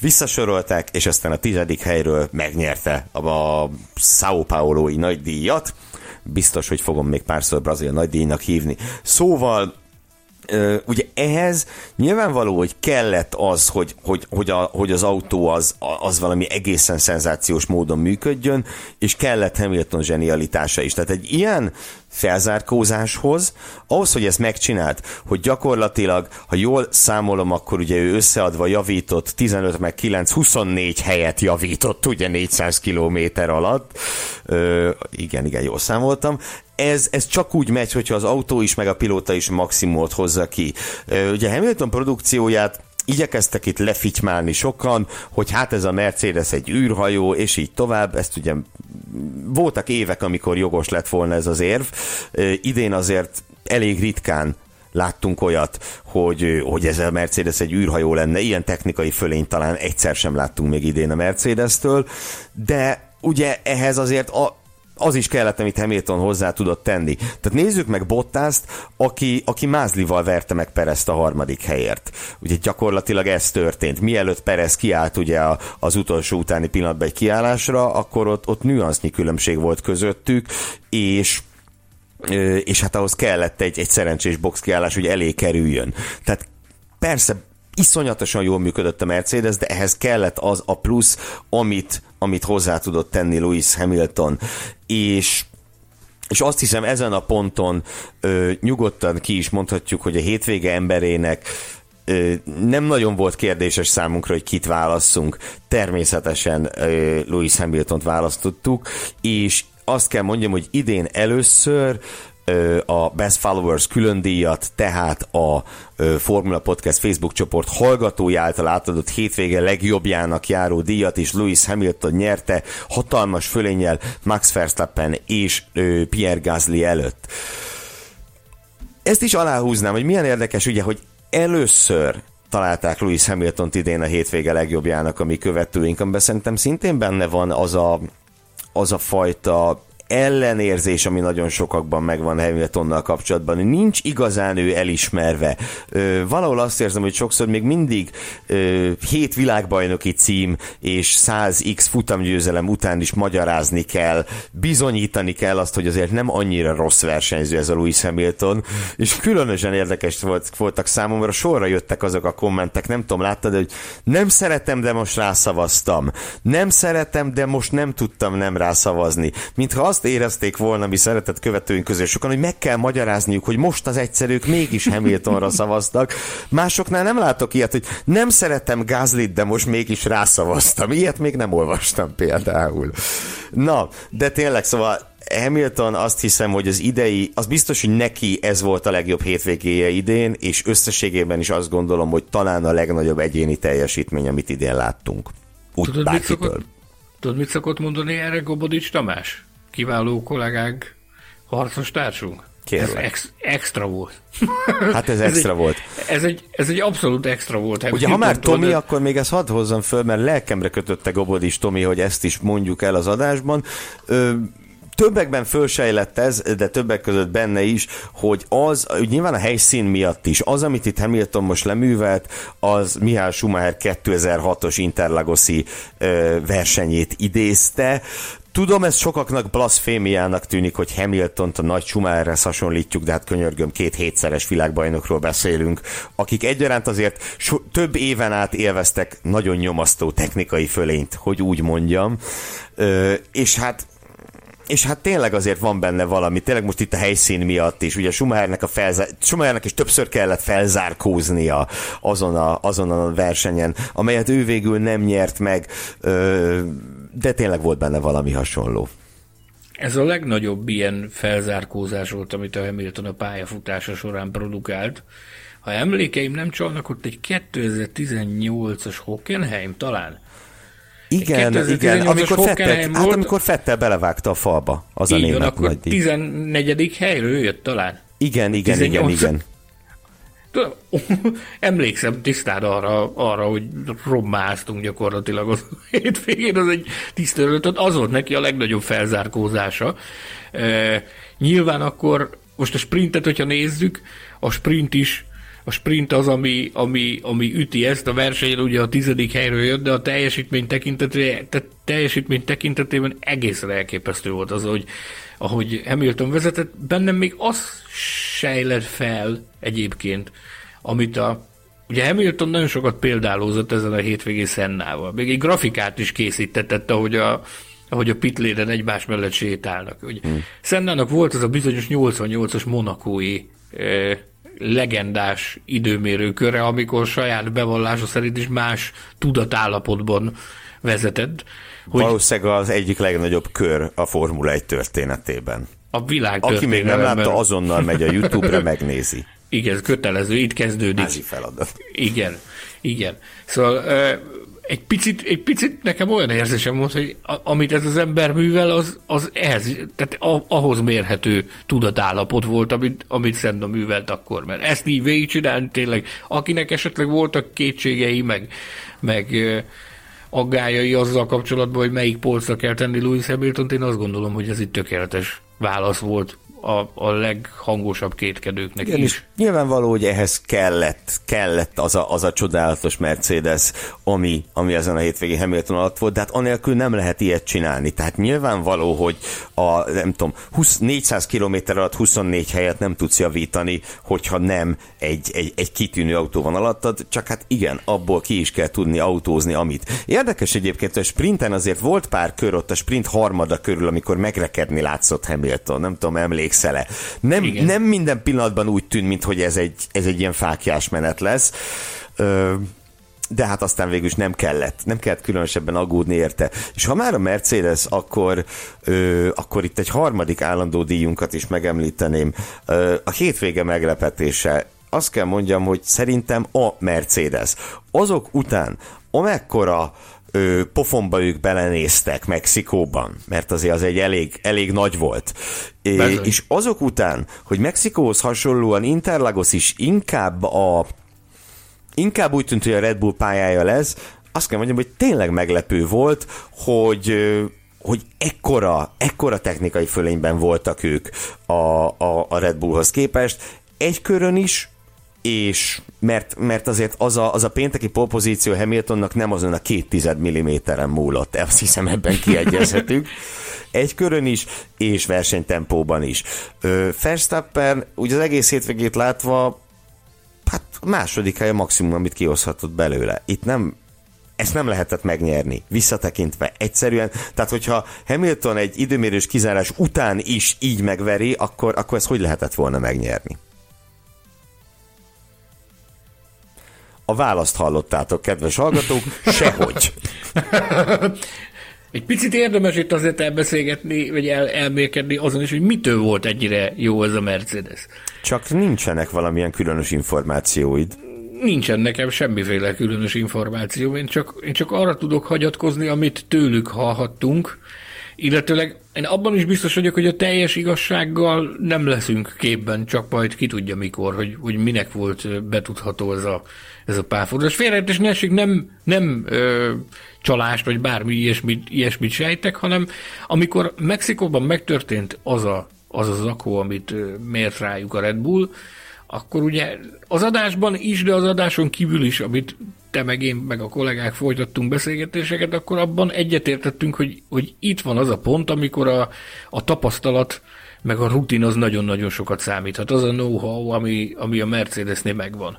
visszasorolták, és aztán a tizedik helyről megnyerte a, Sao Paulo-i nagydíjat. Biztos, hogy fogom még párszor Brazil nagydíjnak hívni. Szóval ugye ehhez nyilvánvaló, hogy kellett az, hogy, hogy, hogy, a, hogy az autó az, az valami egészen szenzációs módon működjön, és kellett Hamilton zsenialitása is. Tehát egy ilyen felzárkózáshoz, ahhoz, hogy ezt megcsinált, hogy gyakorlatilag, ha jól számolom, akkor ugye ő összeadva javított 15 meg 9, 24 helyet javított ugye 400 kilométer alatt. Ö, igen, igen, jól számoltam ez, ez csak úgy megy, hogyha az autó is, meg a pilóta is maximumot hozza ki. Ugye Hamilton produkcióját igyekeztek itt lefitymálni sokan, hogy hát ez a Mercedes egy űrhajó, és így tovább, ezt ugye voltak évek, amikor jogos lett volna ez az érv. Idén azért elég ritkán láttunk olyat, hogy, hogy ez a Mercedes egy űrhajó lenne. Ilyen technikai fölény talán egyszer sem láttunk még idén a Mercedes-től, de ugye ehhez azért a, az is kellett, amit Hamilton hozzá tudott tenni. Tehát nézzük meg Bottaszt, aki, aki mázlival verte meg Perezt a harmadik helyért. Ugye gyakorlatilag ez történt. Mielőtt Perez kiállt ugye az utolsó utáni pillanatban egy kiállásra, akkor ott, ott nüansznyi különbség volt közöttük, és és hát ahhoz kellett egy, egy szerencsés boxkiállás, hogy elé kerüljön. Tehát persze iszonyatosan jól működött a Mercedes, de ehhez kellett az a plusz, amit, amit hozzá tudott tenni Lewis Hamilton. És és azt hiszem ezen a ponton ö, nyugodtan ki is mondhatjuk, hogy a hétvége emberének ö, nem nagyon volt kérdéses számunkra, hogy kit válasszunk. Természetesen ö, Lewis Hamilton-t választottuk, és azt kell mondjam, hogy idén először a Best Followers külön díjat, tehát a Formula Podcast Facebook csoport hallgatói által átadott hétvége legjobbjának járó díjat is Lewis Hamilton nyerte hatalmas fölénnyel Max Verstappen és Pierre Gasly előtt. Ezt is aláhúznám, hogy milyen érdekes ugye, hogy először találták Lewis hamilton idén a hétvége legjobbjának a mi követőink, amiben szerintem szintén benne van az a, az a fajta ellenérzés, ami nagyon sokakban megvan Hamiltonnal kapcsolatban. Nincs igazán ő elismerve. Ö, valahol azt érzem, hogy sokszor még mindig ö, hét világbajnoki cím és 100x futamgyőzelem után is magyarázni kell, bizonyítani kell azt, hogy azért nem annyira rossz versenyző ez a Lewis Hamilton, és különösen érdekes volt, voltak számomra, sorra jöttek azok a kommentek, nem tudom, láttad, hogy nem szeretem, de most rászavaztam. Nem szeretem, de most nem tudtam nem rászavazni. Mintha azt azt érezték volna mi szeretett követőink közül sokan, hogy meg kell magyarázniuk, hogy most az egyszerűk mégis Hamiltonra szavaztak. Másoknál nem látok ilyet, hogy nem szeretem Gázlit, de most mégis rászavaztam. Ilyet még nem olvastam például. Na, de tényleg, szóval Hamilton azt hiszem, hogy az idei, az biztos, hogy neki ez volt a legjobb hétvégéje idén, és összességében is azt gondolom, hogy talán a legnagyobb egyéni teljesítmény, amit idén láttunk. Úgy Tudod, mit szokott, tudod, mit szokott mondani erre Gobodics Tamás? Kiváló kollégánk, harcos társunk. Kérlek. Ez ex, extra volt. Hát ez, ez extra egy, volt. Ez egy, ez egy abszolút extra volt. Ugye, ha már Tomi, de... akkor még ezt hadd hozzam föl, mert lelkemre kötötte Gobod is Tomi, hogy ezt is mondjuk el az adásban. Ö, többekben fölsejlett ez, de többek között benne is, hogy az, nyilván a helyszín miatt is, az, amit itt Hamilton most leművelt, az Mihály Schumacher 2006-os Interlagoszi versenyét idézte. Tudom, ez sokaknak blasfémiának tűnik, hogy Hamilton-t a nagy Schumacherhez hasonlítjuk, de hát könyörgöm, két hétszeres világbajnokról beszélünk, akik egyaránt azért so, több éven át élveztek nagyon nyomasztó technikai fölényt, hogy úgy mondjam, ö, és hát és hát tényleg azért van benne valami, tényleg most itt a helyszín miatt is, ugye Schumachernek, a felzár, Schumachernek is többször kellett felzárkóznia azon a, azon a versenyen, amelyet ő végül nem nyert meg, de tényleg volt benne valami hasonló. Ez a legnagyobb ilyen felzárkózás volt, amit a Hamilton a pályafutása során produkált. Ha emlékeim nem csalnak, ott egy 2018-as Hockenheim talán, igen, igen, amikor Fettel, hát amikor Fettel belevágta a falba, az Így a német van, akkor nagy 14. helyről jött talán. Igen, igen, 18... igen, igen. Emlékszem tisztán arra, arra, hogy rommáztunk gyakorlatilag az hétvégén, az egy tisztelőt, az volt neki a legnagyobb felzárkózása. E, nyilván akkor most a sprintet, hogyha nézzük, a sprint is a sprint az, ami, ami, ami üti ezt, a versenyen ugye a tizedik helyről jött, de a teljesítmény tekintetében, te, teljesítmény tekintetében egészen elképesztő volt az, hogy ahogy Hamilton vezetett, bennem még az sejlett fel egyébként, amit a Ugye Hamilton nagyon sokat példálózott ezen a hétvégén Szennával. Még egy grafikát is készítetett, ahogy a, ahogy a pitléren egymás mellett sétálnak. Hogy hmm. Szennának volt az a bizonyos 88-as monakói eh, legendás időmérőkörre, amikor saját bevallása szerint is más tudatállapotban vezetett. Hogy Valószínűleg az egyik legnagyobb kör a Formula 1 történetében. A világ Aki még nem látta, azonnal megy a YouTube-ra, megnézi. Igen, kötelező, itt kezdődik. Házi feladat. Igen, igen. Szóval egy picit, egy picit nekem olyan érzésem volt, hogy amit ez az ember művel, az, az ehhez, tehát ahhoz mérhető tudatállapot volt, amit, amit Szenda művelt akkor. Mert ezt így végigcsinálni tényleg, akinek esetleg voltak kétségei, meg, meg aggájai azzal kapcsolatban, hogy melyik polcra kell tenni Louis Hamilton, én azt gondolom, hogy ez itt tökéletes válasz volt a, a leghangosabb kétkedőknek Igen, is. És nyilvánvaló, hogy ehhez kellett, kellett az a, az a csodálatos Mercedes, ami, ami ezen a hétvégi Hamilton alatt volt, de hát anélkül nem lehet ilyet csinálni. Tehát nyilvánvaló, hogy a, nem tudom, 20, 400 km alatt 24 helyet nem tudsz javítani, hogyha nem egy, egy, egy kitűnő autó van alattad, csak hát igen, abból ki is kell tudni autózni, amit. Érdekes egyébként, a sprinten azért volt pár kör ott a sprint harmada körül, amikor megrekedni látszott Hamilton, nem tudom, emlékszem emlékszel-e. Nem, nem minden pillanatban úgy tűnt, mint hogy ez egy, ez egy ilyen fákjás menet lesz. Ö, de hát aztán végül is nem kellett, nem kellett különösebben aggódni érte. És ha már a Mercedes, akkor, ö, akkor itt egy harmadik állandó díjunkat is megemlíteném. Ö, a hétvége meglepetése. Azt kell mondjam, hogy szerintem a Mercedes. Azok után, amekkora ö, pofonba ők belenéztek Mexikóban, mert azért az egy elég, elég nagy volt. É, és azok után, hogy Mexikóhoz hasonlóan Interlagos is inkább a inkább úgy tűnt, hogy a Red Bull pályája lesz, azt kell mondjam, hogy tényleg meglepő volt, hogy hogy ekkora, ekkora technikai fölényben voltak ők a, a, a Red Bullhoz képest. Egy körön is, és mert, mert azért az a, az a pénteki polpozíció Hamiltonnak nem azon a két tized milliméteren múlott, azt hiszem ebben kiegyezhetünk. Egy körön is, és versenytempóban is. Verstappen, ugye az egész hétvégét látva, hát második hely a maximum, amit kihozhatott belőle. Itt nem, ezt nem lehetett megnyerni, visszatekintve egyszerűen. Tehát, hogyha Hamilton egy időmérős kizárás után is így megveri, akkor, akkor ezt hogy lehetett volna megnyerni? A választ hallottátok, kedves hallgatók, sehogy. Egy picit érdemes itt azért elbeszélgetni, vagy el, elmérkedni azon is, hogy mitől volt ennyire jó ez a Mercedes. Csak nincsenek valamilyen különös információid. Nincsen nekem semmiféle különös információ, én csak, én csak arra tudok hagyatkozni, amit tőlük hallhattunk, Illetőleg én abban is biztos vagyok, hogy a teljes igazsággal nem leszünk képben, csak majd ki tudja mikor, hogy, hogy minek volt betudható ez a, ez a párfordulás. Félreértés ne esik, nem, nem ö, csalást, vagy bármi ilyesmit, ilyesmit sejtek, hanem amikor Mexikóban megtörtént az a, az, a zakó, amit mért rájuk a Red Bull, akkor ugye az adásban is, de az adáson kívül is, amit te meg én, meg a kollégák folytattunk beszélgetéseket, akkor abban egyetértettünk, hogy, hogy itt van az a pont, amikor a, a tapasztalat meg a rutin az nagyon-nagyon sokat számíthat. Az a know-how, ami, ami a Mercedesnél megvan.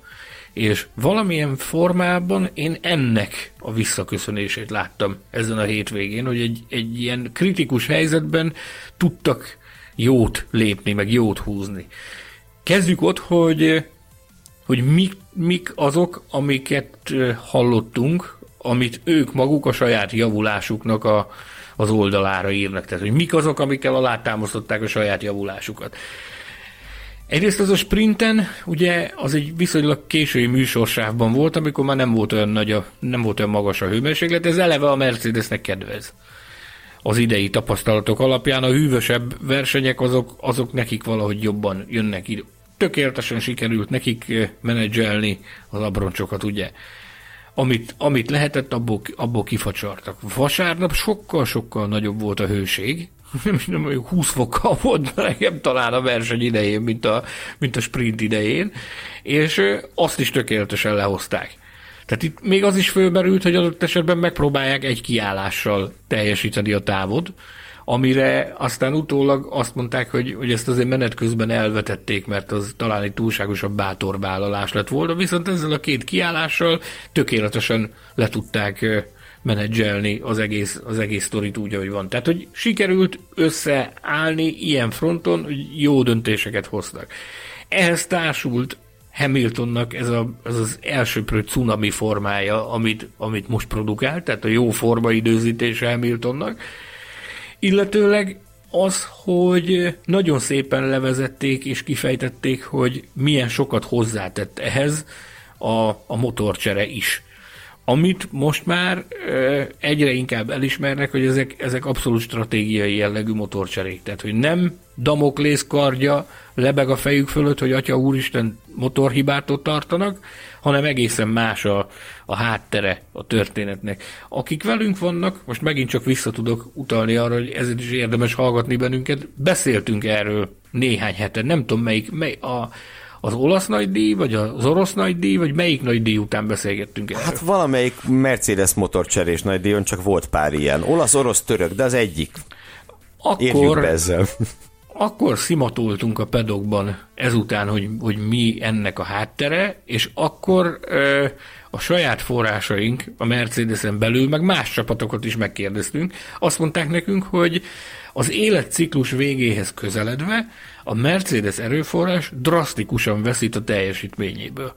És valamilyen formában én ennek a visszaköszönését láttam ezen a hétvégén, hogy egy, egy ilyen kritikus helyzetben tudtak jót lépni, meg jót húzni. Kezdjük ott, hogy, hogy mik, mik azok, amiket hallottunk, amit ők maguk a saját javulásuknak a, az oldalára írnak. Tehát, hogy mik azok, amikkel alátámasztották a saját javulásukat. Egyrészt az a sprinten, ugye az egy viszonylag késői műsorsávban volt, amikor már nem volt olyan nagy a, nem volt olyan magas a hőmérséklet, ez eleve a Mercedesnek kedvez. Az idei tapasztalatok alapján a hűvösebb versenyek azok, azok nekik valahogy jobban jönnek ide. Tökéletesen sikerült nekik eh, menedzselni az abroncsokat, ugye. Amit, amit lehetett, abból, abból kifacsartak. Vasárnap sokkal-sokkal nagyobb volt a hőség, nem mondjuk 20 fokkal volt nekem talán a verseny idején, mint a, mint a sprint idején, és azt is tökéletesen lehozták. Tehát itt még az is fölmerült, hogy adott esetben megpróbálják egy kiállással teljesíteni a távot, amire aztán utólag azt mondták, hogy, hogy ezt azért menet közben elvetették, mert az talán egy túlságosabb bátorvállalás lett volna, viszont ezzel a két kiállással tökéletesen le tudták menedzselni az egész, az egész sztorit úgy, ahogy van. Tehát, hogy sikerült összeállni ilyen fronton, hogy jó döntéseket hoztak. Ehhez társult Hamiltonnak ez, a, ez az elsőprő cunami formája, amit, amit most produkált, tehát a jó forma időzítése Hamiltonnak, illetőleg az, hogy nagyon szépen levezették és kifejtették, hogy milyen sokat hozzátett ehhez a, a motorcsere is amit most már egyre inkább elismernek, hogy ezek, ezek abszolút stratégiai jellegű motorcserék. Tehát, hogy nem Damoklész kardja lebeg a fejük fölött, hogy Atya Úristen motorhibátot tartanak, hanem egészen más a, a háttere a történetnek. Akik velünk vannak, most megint csak vissza tudok utalni arra, hogy ezért is érdemes hallgatni bennünket, beszéltünk erről néhány hete, nem tudom melyik, mely, a, az olasz nagydíj, vagy az orosz nagydíj, vagy melyik nagydíj után beszélgettünk erről? Hát valamelyik Mercedes motorcserés nagydíjon csak volt pár ilyen. Olasz, orosz, török, de az egyik. Akkor, be ezzel. Akkor szimatoltunk a pedokban ezután, hogy, hogy mi ennek a háttere, és akkor ö, a saját forrásaink a Mercedesen belül, meg más csapatokat is megkérdeztünk, azt mondták nekünk, hogy az életciklus végéhez közeledve a Mercedes erőforrás drasztikusan veszít a teljesítményéből.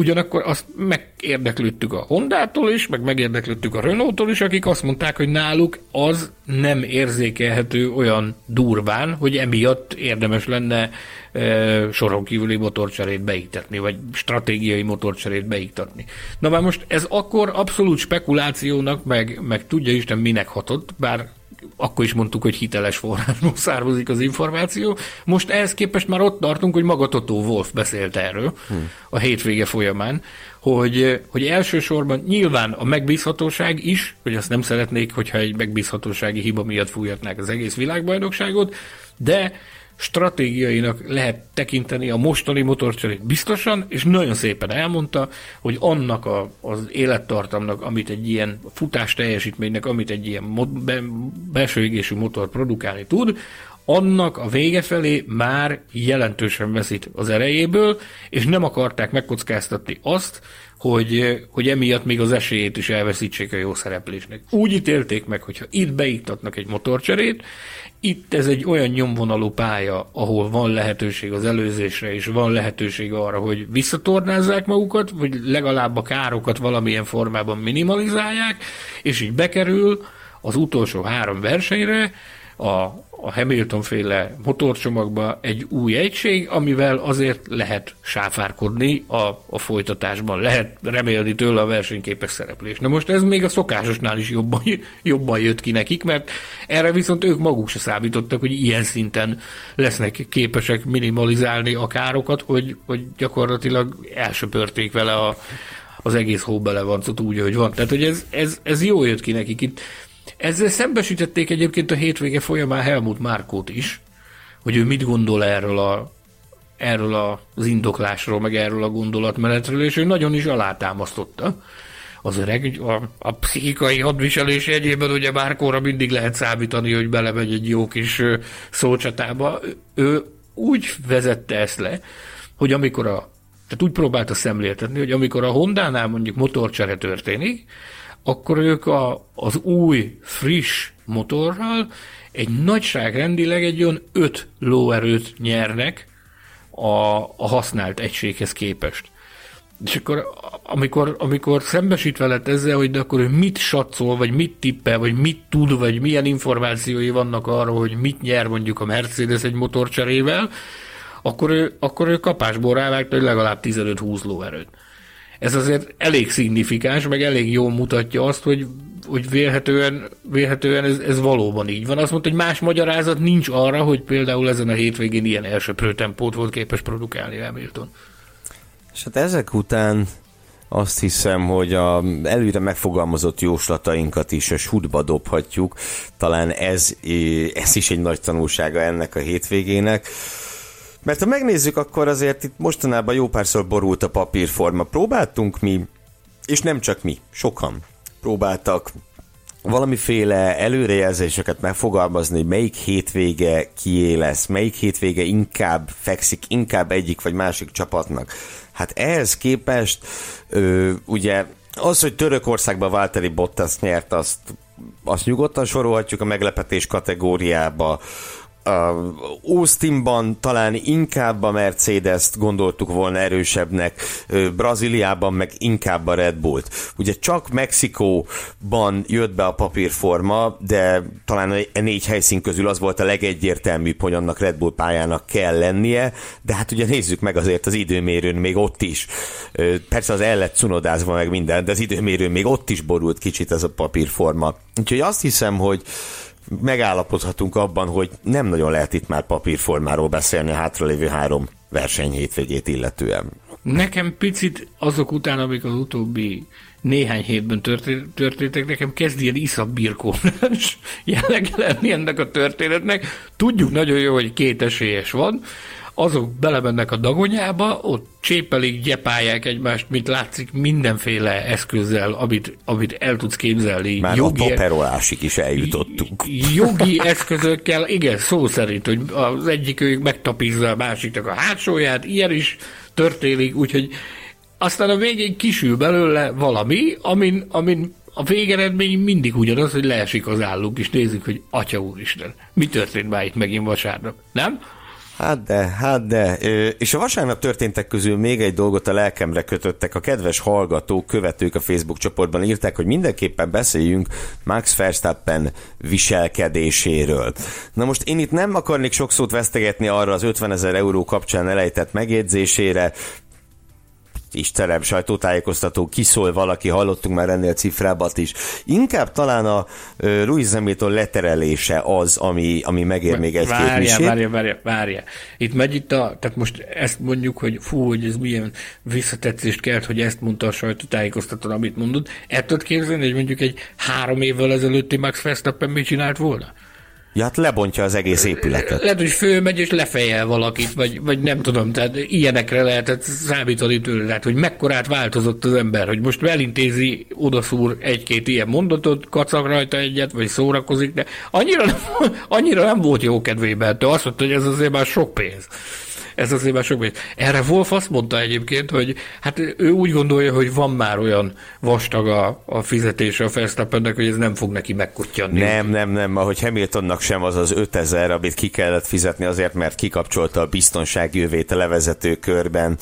Ugyanakkor azt megérdeklődtük a Hondától is, meg megérdeklődtük a Renault-tól is, akik azt mondták, hogy náluk az nem érzékelhető olyan durván, hogy emiatt érdemes lenne e, soron kívüli motorcserét beiktatni, vagy stratégiai motorcserét beiktatni. Na már most ez akkor abszolút spekulációnak, meg, meg tudja Isten minek hatott, bár akkor is mondtuk, hogy hiteles forrásból származik az információ. Most ehhez képest már ott tartunk, hogy maga Totó Wolf beszélt erről hmm. a hétvége folyamán, hogy, hogy elsősorban nyilván a megbízhatóság is, hogy azt nem szeretnék, hogyha egy megbízhatósági hiba miatt fújhatnák az egész világbajnokságot, de stratégiainak lehet tekinteni a mostani motorcserét biztosan, és nagyon szépen elmondta, hogy annak a, az élettartamnak, amit egy ilyen futás teljesítménynek, amit egy ilyen mod, be, belső égésű motor produkálni tud, annak a vége felé már jelentősen veszít az erejéből, és nem akarták megkockáztatni azt, hogy, hogy emiatt még az esélyét is elveszítsék a jó szereplésnek. Úgy ítélték meg, hogyha itt beiktatnak egy motorcserét, itt ez egy olyan nyomvonalú pálya, ahol van lehetőség az előzésre, és van lehetőség arra, hogy visszatornázzák magukat, vagy legalább a károkat valamilyen formában minimalizálják, és így bekerül az utolsó három versenyre, a a Hamilton féle motorcsomagba egy új egység, amivel azért lehet sáfárkodni a, a folytatásban, lehet remélni tőle a versenyképes szereplés. Na most ez még a szokásosnál is jobban, jobban jött ki nekik, mert erre viszont ők maguk se számítottak, hogy ilyen szinten lesznek képesek minimalizálni a károkat, hogy, hogy gyakorlatilag elsöpörték vele a, az egész hóbelevancot úgy, hogy van. Tehát, hogy ez, ez, ez jó jött ki nekik. Itt ezzel szembesítették egyébként a hétvége folyamán Helmut Márkót is, hogy ő mit gondol erről a erről az indoklásról, meg erről a gondolatmenetről, és ő nagyon is alátámasztotta. Az öreg a, a pszichikai hadviselés egyébben ugye Márkóra mindig lehet számítani, hogy belemegy egy jó kis szócsatába. Ő úgy vezette ezt le, hogy amikor a tehát úgy próbálta szemléltetni, hogy amikor a Hondánál mondjuk motorcsere történik, akkor ők a, az új, friss motorral egy nagyságrendileg egy olyan 5 lóerőt nyernek a, a használt egységhez képest. És akkor, amikor, amikor szembesítve lett ezzel, hogy de akkor ő mit satszol, vagy mit tippel, vagy mit tud, vagy milyen információi vannak arról, hogy mit nyer mondjuk a Mercedes egy motorcserével, akkor ő, akkor ő kapásból rávágta, hogy legalább 15-20 lóerőt ez azért elég szignifikáns, meg elég jól mutatja azt, hogy, hogy vélhetően, vélhetően ez, ez valóban így van. Azt mondta, hogy más magyarázat nincs arra, hogy például ezen a hétvégén ilyen elsőprő tempót volt képes produkálni Hamilton. És hát ezek után azt hiszem, hogy a előre megfogalmazott jóslatainkat is a sútba dobhatjuk. Talán ez, ez is egy nagy tanulsága ennek a hétvégének. Mert ha megnézzük, akkor azért itt mostanában jó párszor borult a papírforma. Próbáltunk mi, és nem csak mi, sokan próbáltak valamiféle előrejelzéseket megfogalmazni, melyik hétvége kié lesz, melyik hétvége inkább fekszik, inkább egyik vagy másik csapatnak. Hát ehhez képest ö, ugye az, hogy Törökországban Valtteri Bottas nyert, azt, azt nyugodtan sorolhatjuk a meglepetés kategóriába Austinban talán inkább a Mercedes-t gondoltuk volna erősebbnek, Brazíliában meg inkább a Red Bullt. Ugye csak Mexikóban jött be a papírforma, de talán a négy helyszín közül az volt a legegyértelműbb, hogy annak Red Bull pályának kell lennie, de hát ugye nézzük meg azért az időmérőn még ott is. Persze az el lett cunodázva meg minden, de az időmérőn még ott is borult kicsit ez a papírforma. Úgyhogy azt hiszem, hogy megállapodhatunk abban, hogy nem nagyon lehet itt már papírformáról beszélni a hátralévő három verseny hétvégét illetően. Nekem picit azok után, amik az utóbbi néhány hétben történtek, nekem kezd ilyen iszabbirkónás jelleg lenni ennek a történetnek. Tudjuk nagyon jó, hogy két esélyes van, azok belemennek a dagonyába, ott csépelik, gyepálják egymást, mint látszik mindenféle eszközzel, amit, amit el tudsz képzelni. Már jogi, a paperolásig is eljutottunk. Jogi eszközökkel, igen, szó szerint, hogy az egyik ők megtapizza a másiknak a hátsóját, ilyen is történik, úgyhogy aztán a végén kisül belőle valami, amin, amin a végeredmény mindig ugyanaz, hogy leesik az állunk, és nézzük, hogy Atya Úristen, mi történt már itt megint vasárnap, nem? Hát de, hát de. És a vasárnap történtek közül még egy dolgot a lelkemre kötöttek. A kedves hallgatók, követők a Facebook csoportban írták, hogy mindenképpen beszéljünk Max Verstappen viselkedéséről. Na most én itt nem akarnék sok szót vesztegetni arra az 50 ezer euró kapcsán elejtett megjegyzésére, Istenem, sajtótájékoztató, kiszól valaki, hallottunk már ennél cifrábat is. Inkább talán a uh, Louis Hamilton leterelése az, ami, ami megér még egy-két várja, várja, várja, várja. Itt megy itt a, tehát most ezt mondjuk, hogy fú, hogy ez milyen visszatetszést kelt, hogy ezt mondta a sajtótájékoztató, amit mondott. El tudod képzelni, hogy mondjuk egy három évvel ezelőtti Max Verstappen mit csinált volna? Ja, hát lebontja az egész épületet. Lehet, hogy fölmegy és lefejel valakit, vagy, vagy nem tudom, tehát ilyenekre lehetett számítani tőle, lehet, hogy mekkorát változott az ember, hogy most elintézi, odaszúr egy-két ilyen mondatot, kacag rajta egyet, vagy szórakozik, de annyira nem, annyira nem volt jó kedvében, de azt mondta, hogy ez azért már sok pénz. Ez azért már sok Erre Wolf azt mondta egyébként, hogy hát ő úgy gondolja, hogy van már olyan vastag a, a fizetése a Verstappennek, hogy ez nem fog neki megkutyani. Nem, nem, nem, ahogy Hamiltonnak sem az az 5000, amit ki kellett fizetni azért, mert kikapcsolta a biztonsági övét a levezető körben.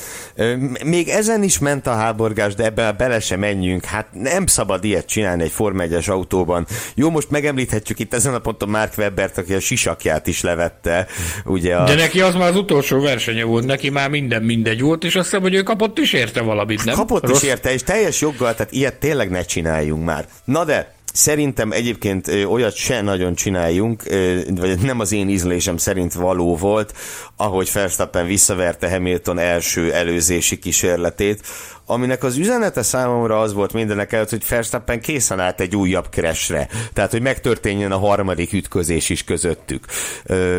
Még ezen is ment a háborgás, de ebbe bele sem menjünk. Hát nem szabad ilyet csinálni egy Form 1 autóban. Jó, most megemlíthetjük itt ezen a ponton Mark Webbert, aki a sisakját is levette. Ugye a... De neki az már az utolsó versenye volt, neki már minden mindegy volt, és azt hiszem, hogy ő kapott is érte valamit, nem? Kapott Rossz... is érte, és teljes joggal, tehát ilyet tényleg ne csináljunk már. Na de, Szerintem egyébként olyat se nagyon csináljunk, vagy nem az én ízlésem szerint való volt, ahogy Verstappen visszaverte Hamilton első előzési kísérletét, aminek az üzenete számomra az volt mindenek előtt, hogy Verstappen készen állt egy újabb crashre. Tehát, hogy megtörténjen a harmadik ütközés is közöttük.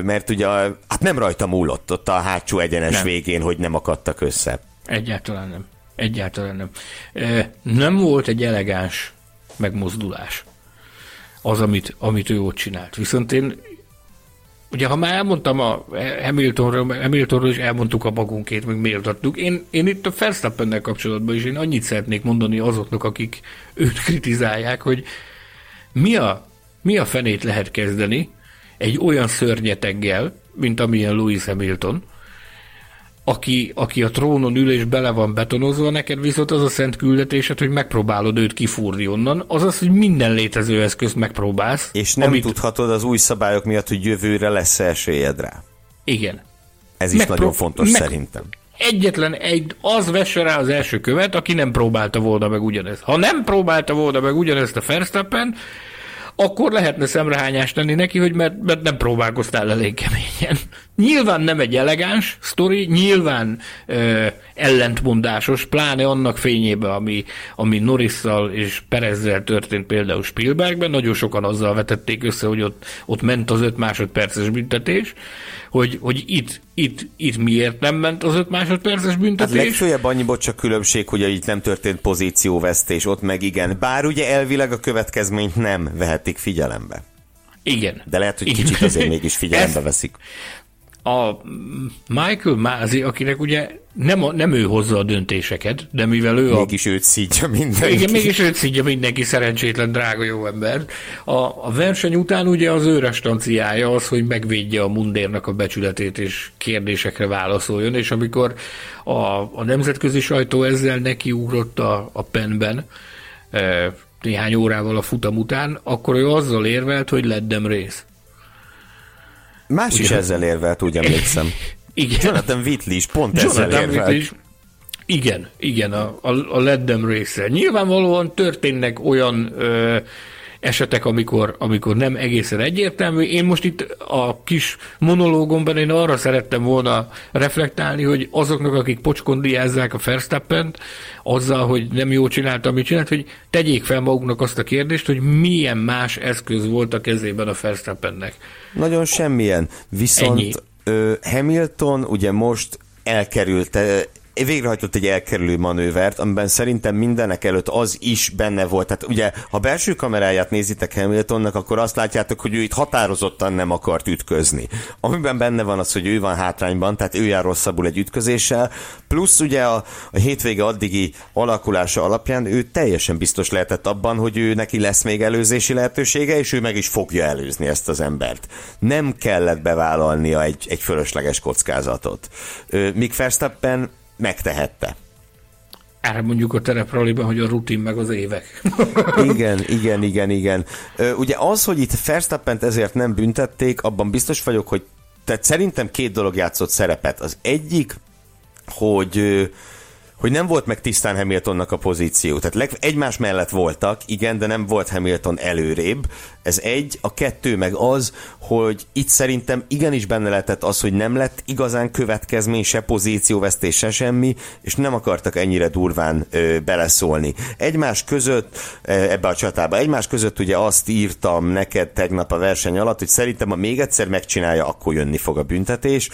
Mert ugye hát nem rajta múlott ott a hátsó egyenes nem. végén, hogy nem akadtak össze. Egyáltalán nem. Egyáltalán nem. Nem volt egy elegáns megmozdulás az, amit, amit ő ott csinált. Viszont én Ugye, ha már elmondtam a Hamiltonról, Hamiltonról is elmondtuk a magunkét, meg méltattuk. Én, én itt a Verstappennel kapcsolatban is én annyit szeretnék mondani azoknak, akik őt kritizálják, hogy mi a, mi a fenét lehet kezdeni egy olyan szörnyeteggel, mint amilyen Lewis Hamilton, aki, aki a trónon ül és bele van betonozva, neked viszont az a szent küldetésed, hogy megpróbálod őt kifúrni onnan, azaz, hogy minden létező eszközt megpróbálsz. És nem amit... tudhatod az új szabályok miatt, hogy jövőre lesz esélyed rá. Igen. Ez is Megpró- nagyon fontos meg... szerintem. Egyetlen egy, az vesse rá az első követ, aki nem próbálta volna meg ugyanezt. Ha nem próbálta volna meg ugyanezt a Verstappen, akkor lehetne szemrehányást tenni neki, hogy mert, mert nem próbálkoztál elég keményen. Nyilván nem egy elegáns sztori, nyilván ö, ellentmondásos, pláne annak fényében, ami, ami Norrisszal és Perezzel történt például Spielbergben, nagyon sokan azzal vetették össze, hogy ott, ott ment az öt másodperces büntetés, hogy, hogy itt, itt, itt miért nem ment az öt másodperces büntetés. Hát legfőjebb annyi csak különbség, hogy itt nem történt pozícióvesztés, ott meg igen. Bár ugye elvileg a következményt nem vehetik figyelembe. Igen. De lehet, hogy igen. kicsit azért mégis figyelembe veszik a Michael Mázi, akinek ugye nem, a, nem ő hozza a döntéseket, de mivel ő mégis a... őt szídja mindenki. Igen, mégis őt szídja mindenki, szerencsétlen, drága jó ember. A, a verseny után ugye az ő restanciája az, hogy megvédje a mundérnak a becsületét és kérdésekre válaszoljon, és amikor a, a nemzetközi sajtó ezzel nekiugrott a, a penben, e, néhány órával a futam után, akkor ő azzal érvelt, hogy leddem rész. Más Ugye? is ezzel érvelt, úgy emlékszem. Igen. Jonathan Whitley is pont Jonathan ezzel érvelt. Is, igen, igen, a, a, a Leddem része. Nyilvánvalóan történnek olyan ö, esetek, amikor, amikor nem egészen egyértelmű. Én most itt a kis monológomban én arra szerettem volna reflektálni, hogy azoknak, akik pocskondiázzák a Verstappen azzal, hogy nem jó csinálta, amit csinált, hogy tegyék fel maguknak azt a kérdést, hogy milyen más eszköz volt a kezében a Verstappennek. Nagyon semmilyen. Viszont Ennyi. Hamilton ugye most elkerülte végrehajtott egy elkerülő manővert, amiben szerintem mindenek előtt az is benne volt. Tehát ugye, ha belső kameráját nézitek Hamiltonnak, akkor azt látjátok, hogy ő itt határozottan nem akart ütközni. Amiben benne van az, hogy ő van hátrányban, tehát ő jár rosszabbul egy ütközéssel, plusz ugye a, a hétvége addigi alakulása alapján ő teljesen biztos lehetett abban, hogy ő neki lesz még előzési lehetősége, és ő meg is fogja előzni ezt az embert. Nem kellett bevállalnia egy, egy fölösleges kockázatot. Míg Verstappen megtehette. Erre mondjuk a terepraliban, hogy a rutin meg az évek. igen, igen, igen, igen. Ugye az, hogy itt Verstappent ezért nem büntették, abban biztos vagyok, hogy tehát szerintem két dolog játszott szerepet. Az egyik, hogy hogy nem volt meg tisztán Hamiltonnak a pozíció. Tehát leg, egymás mellett voltak, igen, de nem volt Hamilton előrébb. Ez egy. A kettő meg az, hogy itt szerintem igenis benne lehetett az, hogy nem lett igazán következmény, se pozícióvesztés, se semmi, és nem akartak ennyire durván ö, beleszólni. Egymás között, ebbe a csatába, egymás között ugye azt írtam neked tegnap a verseny alatt, hogy szerintem, ha még egyszer megcsinálja, akkor jönni fog a büntetés.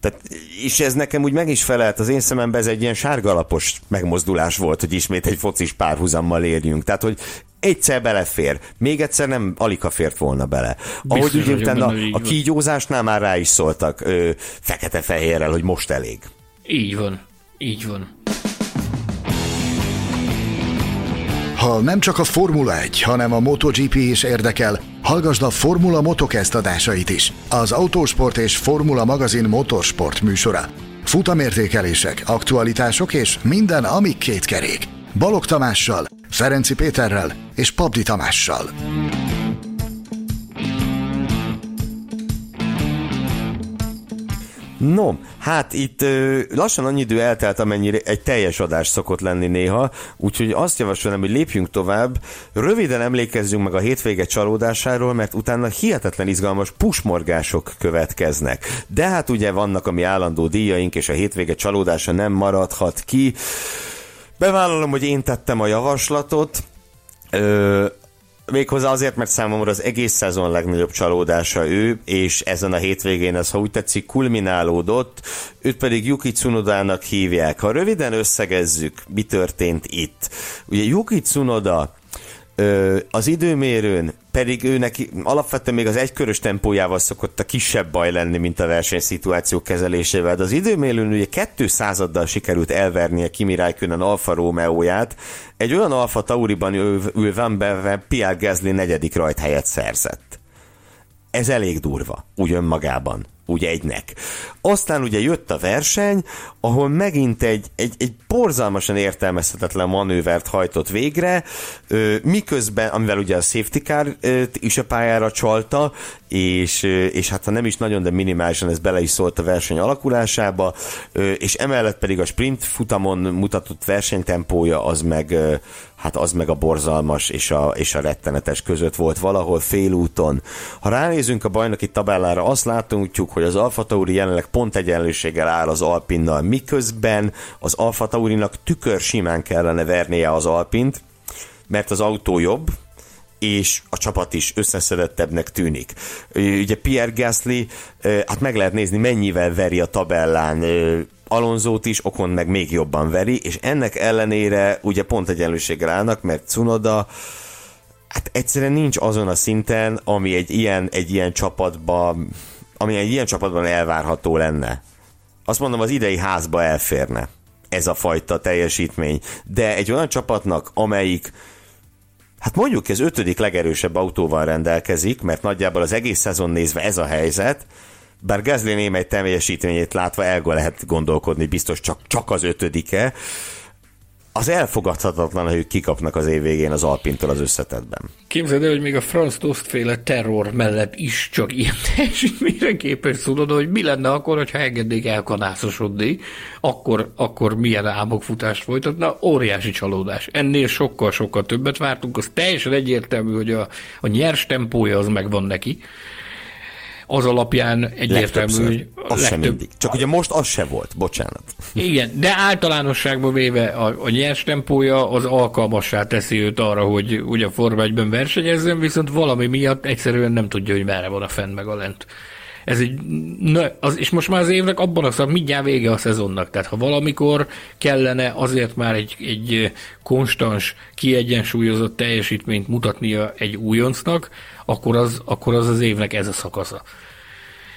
Tehát, és ez nekem úgy meg is felelt, az én szememben ez egy ilyen sárgalapos megmozdulás volt, hogy ismét egy focis párhuzammal érjünk. Tehát, hogy egyszer belefér. Még egyszer nem alika fért volna bele. Ahogy ugye utána a, a kígyózásnál már rá is szóltak fekete-fehérrel, hogy most elég. Így van. Így van. Ha nem csak a Formula 1, hanem a MotoGP is érdekel, hallgasd a Formula Motocast adásait is. Az Autósport és Formula magazin motorsport műsora. Futamértékelések, aktualitások és minden, ami két kerék. Balog Tamással, Ferenci Péterrel és Pabdi Tamással. No, hát itt ö, lassan annyi idő eltelt, amennyire egy teljes adás szokott lenni néha, úgyhogy azt javasolom, hogy lépjünk tovább, röviden emlékezzünk meg a hétvége csalódásáról, mert utána hihetetlen izgalmas pusmorgások következnek. De hát ugye vannak a mi állandó díjaink, és a hétvége csalódása nem maradhat ki. Bevállalom, hogy én tettem a javaslatot, Ö, Méghozzá azért, mert számomra az egész szezon legnagyobb csalódása ő, és ezen a hétvégén ez, ha úgy tetszik, kulminálódott, őt pedig Yuki Tsunodának hívják. Ha röviden összegezzük, mi történt itt. Ugye Yuki Tsunoda az időmérőn pedig ő neki alapvetően még az egykörös tempójával szokott a kisebb baj lenni, mint a versenyszituációk kezelésével, de az időmérőn ugye 200-addal sikerült elvernie Kimi Räikkönen Alfa Romeo-ját, egy olyan Alfa Tauriban ülve, Pierre Gasly negyedik rajthelyet szerzett. Ez elég durva, úgy önmagában úgy egynek. Aztán ugye jött a verseny, ahol megint egy, egy, egy borzalmasan értelmezhetetlen manővert hajtott végre, miközben, amivel ugye a safety car is a pályára csalta, és, és hát ha nem is nagyon, de minimálisan ez bele is szólt a verseny alakulásába, és emellett pedig a sprint futamon mutatott versenytempója az meg, hát az meg a borzalmas és a, és a rettenetes között volt valahol félúton. Ha ránézünk a bajnoki tabellára, azt látjuk, hogy az Alfa Tauri jelenleg pont egyenlőséggel áll az Alpinnal, miközben az Alfa Taurinak tükör simán kellene vernie az Alpint, mert az autó jobb, és a csapat is összeszedettebbnek tűnik. Ugye Pierre Gasly, hát meg lehet nézni, mennyivel veri a tabellán Alonzót is, Okon meg még jobban veri, és ennek ellenére ugye pont egyenlőséggel állnak, mert Cunoda hát egyszerűen nincs azon a szinten, ami egy ilyen, egy ilyen csapatban ami egy ilyen csapatban elvárható lenne. Azt mondom, az idei házba elférne ez a fajta teljesítmény. De egy olyan csapatnak, amelyik Hát mondjuk ez ötödik legerősebb autóval rendelkezik, mert nagyjából az egész szezon nézve ez a helyzet, bár Gasly némely teljesítményét látva elgó lehet gondolkodni, biztos csak, csak az ötödike, az elfogadhatatlan, hogy kikapnak az év végén az Alpintól az összetetben. Képzeld el, hogy még a Franz Tost féle terror mellett is csak ilyen teljesítményre képes tudod, hogy mi lenne akkor, hogyha engednék elkanászosodni, akkor, akkor milyen álmokfutást folytatna, óriási csalódás. Ennél sokkal-sokkal többet vártunk, az teljesen egyértelmű, hogy a, a nyers tempója az megvan neki, az alapján egyértelmű, hogy az legtöbb... sem mindig. Csak ugye most az se volt, bocsánat. Igen, de általánosságban véve a, a nyers tempója az alkalmassá teszi őt arra, hogy ugye a Forma 1 versenyezzen, viszont valami miatt egyszerűen nem tudja, hogy merre van a fenn meg a lent. Ez egy, na, az, és most már az évnek abban a szak, mindjárt vége a szezonnak. Tehát ha valamikor kellene azért már egy, egy konstans, kiegyensúlyozott teljesítményt mutatnia egy újoncnak, akkor az, akkor az az évnek ez a szakasza.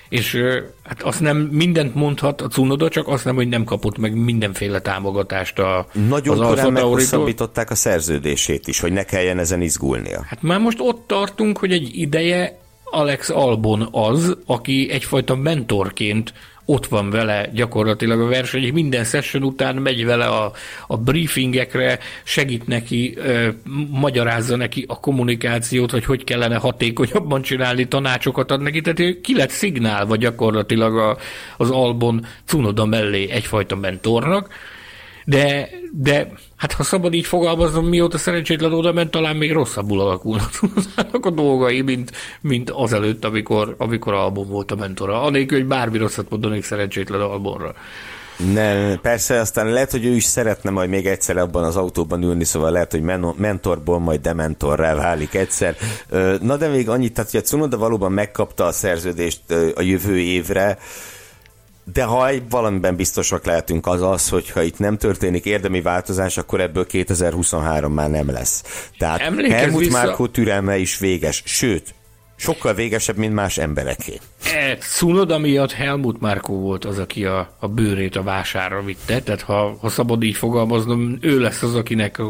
És hát azt nem mindent mondhat a Cunoda, csak azt nem, hogy nem kapott meg mindenféle támogatást a, Nagyon az korán meghosszabbították a szerződését is, hogy ne kelljen ezen izgulnia. Hát már most ott tartunk, hogy egy ideje Alex Albon az, aki egyfajta mentorként ott van vele gyakorlatilag a verseny, és minden session után megy vele a, a briefingekre, segít neki, ö, magyarázza neki a kommunikációt, hogy hogy kellene hatékonyabban csinálni, tanácsokat ad neki, tehát ki lett szignálva gyakorlatilag a, az Albon Cunoda mellé egyfajta mentornak, de, de hát ha szabad így fogalmaznom, mióta szerencsétlen oda ment, talán még rosszabbul alakulnak a dolgai, mint, mint azelőtt, amikor, amikor Albon volt a mentora. Anélkül, hogy bármi rosszat mondanék szerencsétlen Albonra. Nem, persze, aztán lehet, hogy ő is szeretne majd még egyszer abban az autóban ülni, szóval lehet, hogy mentorból majd dementorrá válik egyszer. Na de még annyit, tehát hogy a Cunoda valóban megkapta a szerződést a jövő évre, de ha valamiben biztosak lehetünk az az, hogyha itt nem történik érdemi változás, akkor ebből 2023 már nem lesz. Tehát Emlékezz Helmut vissza... Márkó türelme is véges, sőt, sokkal végesebb, mint más embereké. E, Cunoda miatt Helmut Márkó volt az, aki a, a bőrét a vásárra vitte, tehát ha, ha szabad így fogalmaznom, ő lesz az, akinek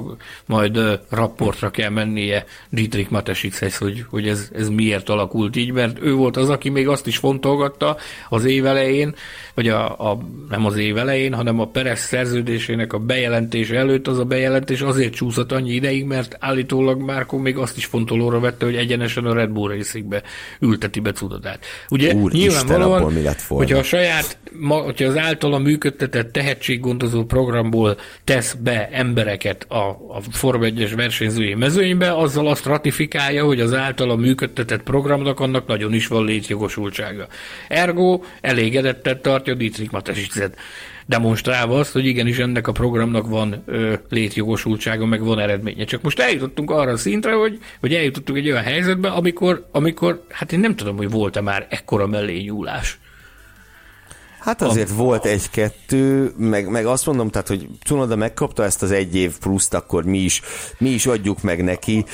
majd rapportra kell mennie Dietrich Matesikhez, hogy, hogy ez, ez miért alakult így, mert ő volt az, aki még azt is fontolgatta az év elején, vagy a, a, nem az év elején, hanem a Peres szerződésének a bejelentése előtt az a bejelentés azért csúszott annyi ideig, mert állítólag Márkó még azt is fontolóra vette, hogy egyenesen a Red Bull Racingbe ülteti be Cudodát. Ugye Úr nyilvánvalóan, Isten, mi lett volna. hogyha a saját, hogyha az általa működtetett tehetséggondozó programból tesz be embereket a, a Form 1-es versenyzői mezőnybe, azzal azt ratifikálja, hogy az általa működtetett programnak annak nagyon is van létjogosultsága. Ergo elégedettet tartja Dietrich Matesiczet demonstrálva azt, hogy igenis ennek a programnak van ö, létjogosultsága, meg van eredménye. Csak most eljutottunk arra a szintre, hogy, hogy eljutottunk egy olyan helyzetbe, amikor, amikor hát én nem tudom, hogy volt-e már ekkora mellé nyúlás. Hát azért a... volt egy-kettő, meg, meg azt mondom, tehát, hogy Cunoda megkapta ezt az egy év pluszt, akkor mi is, mi is adjuk meg neki,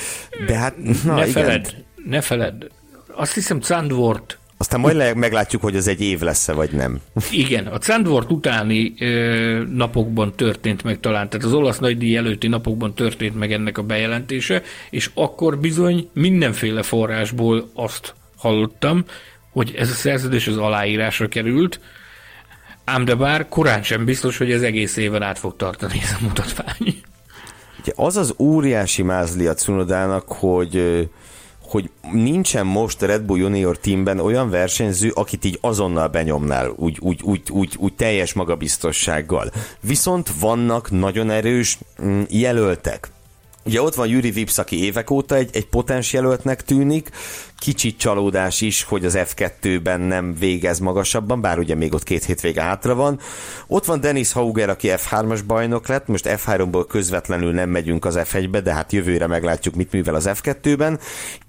de hát na ne igen. Feled, ne feled, azt hiszem Zandvoort aztán majd meglátjuk, hogy ez egy év lesz-e, vagy nem. Igen, a Zandvoort utáni ö, napokban történt meg talán, tehát az olasz nagydíj előtti napokban történt meg ennek a bejelentése, és akkor bizony mindenféle forrásból azt hallottam, hogy ez a szerződés az aláírásra került, ám de bár korán sem biztos, hogy ez egész éven át fog tartani ez a mutatvány. Ugye az az óriási mázli a Cunodának, hogy hogy nincsen most Red Bull Junior teamben olyan versenyző, akit így azonnal benyomnál, úgy, úgy, úgy, úgy, úgy teljes magabiztossággal. Viszont vannak nagyon erős mm, jelöltek. Ugye ott van Juri Vips, aki évek óta egy, egy potens jelöltnek tűnik, kicsit csalódás is, hogy az F2-ben nem végez magasabban, bár ugye még ott két hétvége hátra van. Ott van Dennis Hauger, aki F3-as bajnok lett, most F3-ból közvetlenül nem megyünk az F1-be, de hát jövőre meglátjuk, mit művel az F2-ben.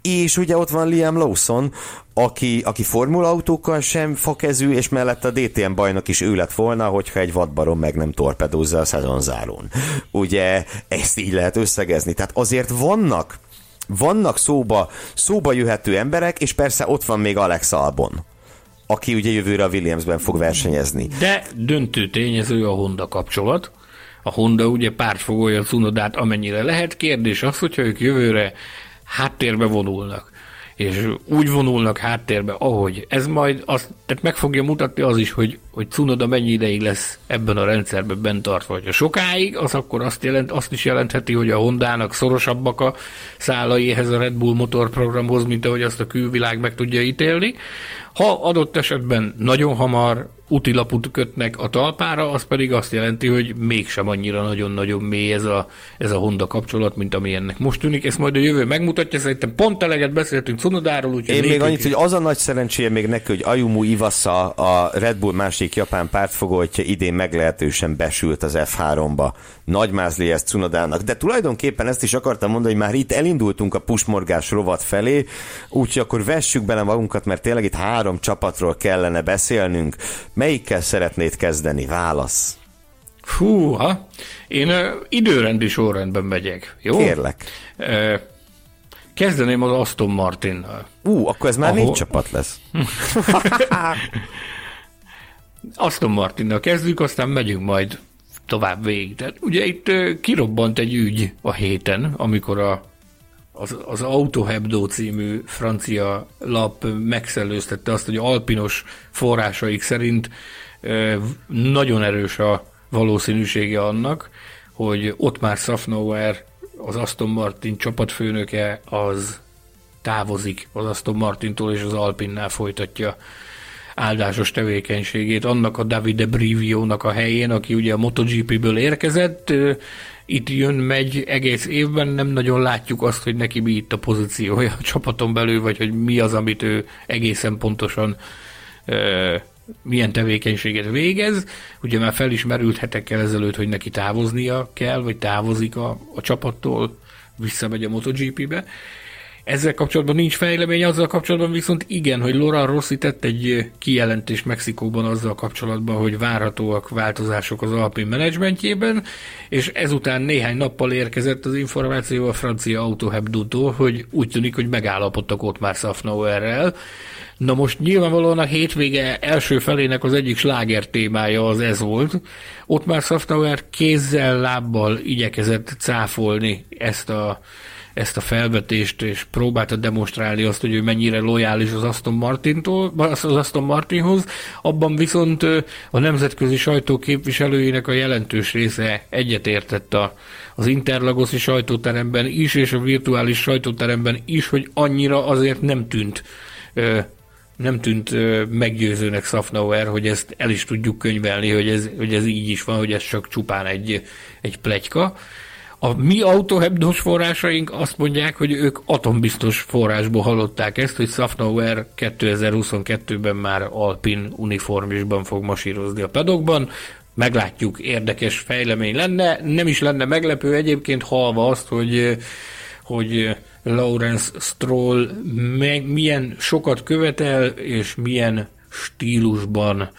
És ugye ott van Liam Lawson, aki, aki formulautókkal sem fakezű, és mellett a DTM bajnok is ő lett volna, hogyha egy vadbarom meg nem torpedózza a szezonzárón. Ugye ezt így lehet összegezni. Tehát azért vannak vannak szóba, szóba jöhető emberek, és persze ott van még Alex Albon aki ugye jövőre a Williamsben fog versenyezni. De döntő tényező a Honda kapcsolat. A Honda ugye pártfogolja a Cunodát amennyire lehet. Kérdés az, hogyha ők jövőre háttérbe vonulnak és úgy vonulnak háttérbe, ahogy. Ez majd azt, tehát meg fogja mutatni az is, hogy, hogy Cunoda mennyi ideig lesz ebben a rendszerben bent tartva. Ha sokáig, az akkor azt, jelent, azt is jelentheti, hogy a Hondának szorosabbak a szálai ehhez a Red Bull motorprogramhoz, mint ahogy azt a külvilág meg tudja ítélni. Ha adott esetben nagyon hamar útilaput kötnek a talpára, az pedig azt jelenti, hogy mégsem annyira nagyon-nagyon mély ez a, ez a Honda kapcsolat, mint ami ennek most tűnik. Ezt majd a jövő megmutatja, szerintem pont eleget beszéltünk Cunodáról. Én még annyit, hogy az a nagy szerencséje még neki, hogy Ayumu Iwasa, a Red Bull másik japán pártfogótja idén meglehetősen besült az F3-ba. Nagy mázli ez Cunodának, de tulajdonképpen ezt is akartam mondani, hogy már itt elindultunk a pusmorgás rovat felé, úgyhogy akkor vessük bele magunkat, mert tényleg itt három csapatról kellene beszélnünk. Melyikkel szeretnéd kezdeni? Válasz. Húha, én uh, időrendi sorrendben megyek, jó? Kérlek. Uh, kezdeném az Aston Martinnal. Ú, uh, akkor ez már Ahol... négy csapat lesz. Aston Martinnal kezdjük, aztán megyünk majd tovább végig. Tehát ugye itt kirobbant egy ügy a héten, amikor a az, az Autohebdo című francia lap megszellőztette azt, hogy alpinos forrásaik szerint nagyon erős a valószínűsége annak, hogy ott már Safnauer, az Aston Martin csapatfőnöke, az távozik az Aston Martintól és az Alpinnál folytatja áldásos tevékenységét annak a Davide Brivio-nak a helyén, aki ugye a MotoGP-ből érkezett, itt jön, megy egész évben, nem nagyon látjuk azt, hogy neki mi itt a pozíciója a csapaton belül, vagy hogy mi az, amit ő egészen pontosan milyen tevékenységet végez. Ugye már fel is merült hetekkel ezelőtt, hogy neki távoznia kell, vagy távozik a, a csapattól, visszamegy a MotoGP-be. Ezzel kapcsolatban nincs fejlemény, azzal kapcsolatban viszont igen, hogy Laura Rossi tett egy kijelentést Mexikóban azzal kapcsolatban, hogy várhatóak változások az Alpin menedzsmentjében, és ezután néhány nappal érkezett az információ a francia Autohebdótól, hogy úgy tűnik, hogy megállapodtak ott már Safnauerrel. Na most nyilvánvalóan a hétvége első felének az egyik sláger témája az ez volt. Ott már Safnauer kézzel, lábbal igyekezett cáfolni ezt a ezt a felvetést, és próbálta demonstrálni azt, hogy ő mennyire lojális az Aston, Martintól, az Aston Martinhoz, abban viszont a nemzetközi sajtó képviselőinek a jelentős része egyetértett a, az interlagoszi sajtóteremben is, és a virtuális sajtóteremben is, hogy annyira azért nem tűnt nem tűnt meggyőzőnek Safnauer, hogy ezt el is tudjuk könyvelni, hogy ez, hogy ez így is van, hogy ez csak csupán egy, egy plegyka. A mi autohebdos forrásaink azt mondják, hogy ők atombiztos forrásból hallották ezt, hogy Safnauer 2022-ben már Alpin uniformisban fog masírozni a pedokban. Meglátjuk, érdekes fejlemény lenne. Nem is lenne meglepő egyébként halva azt, hogy, hogy Lawrence Stroll milyen sokat követel, és milyen stílusban.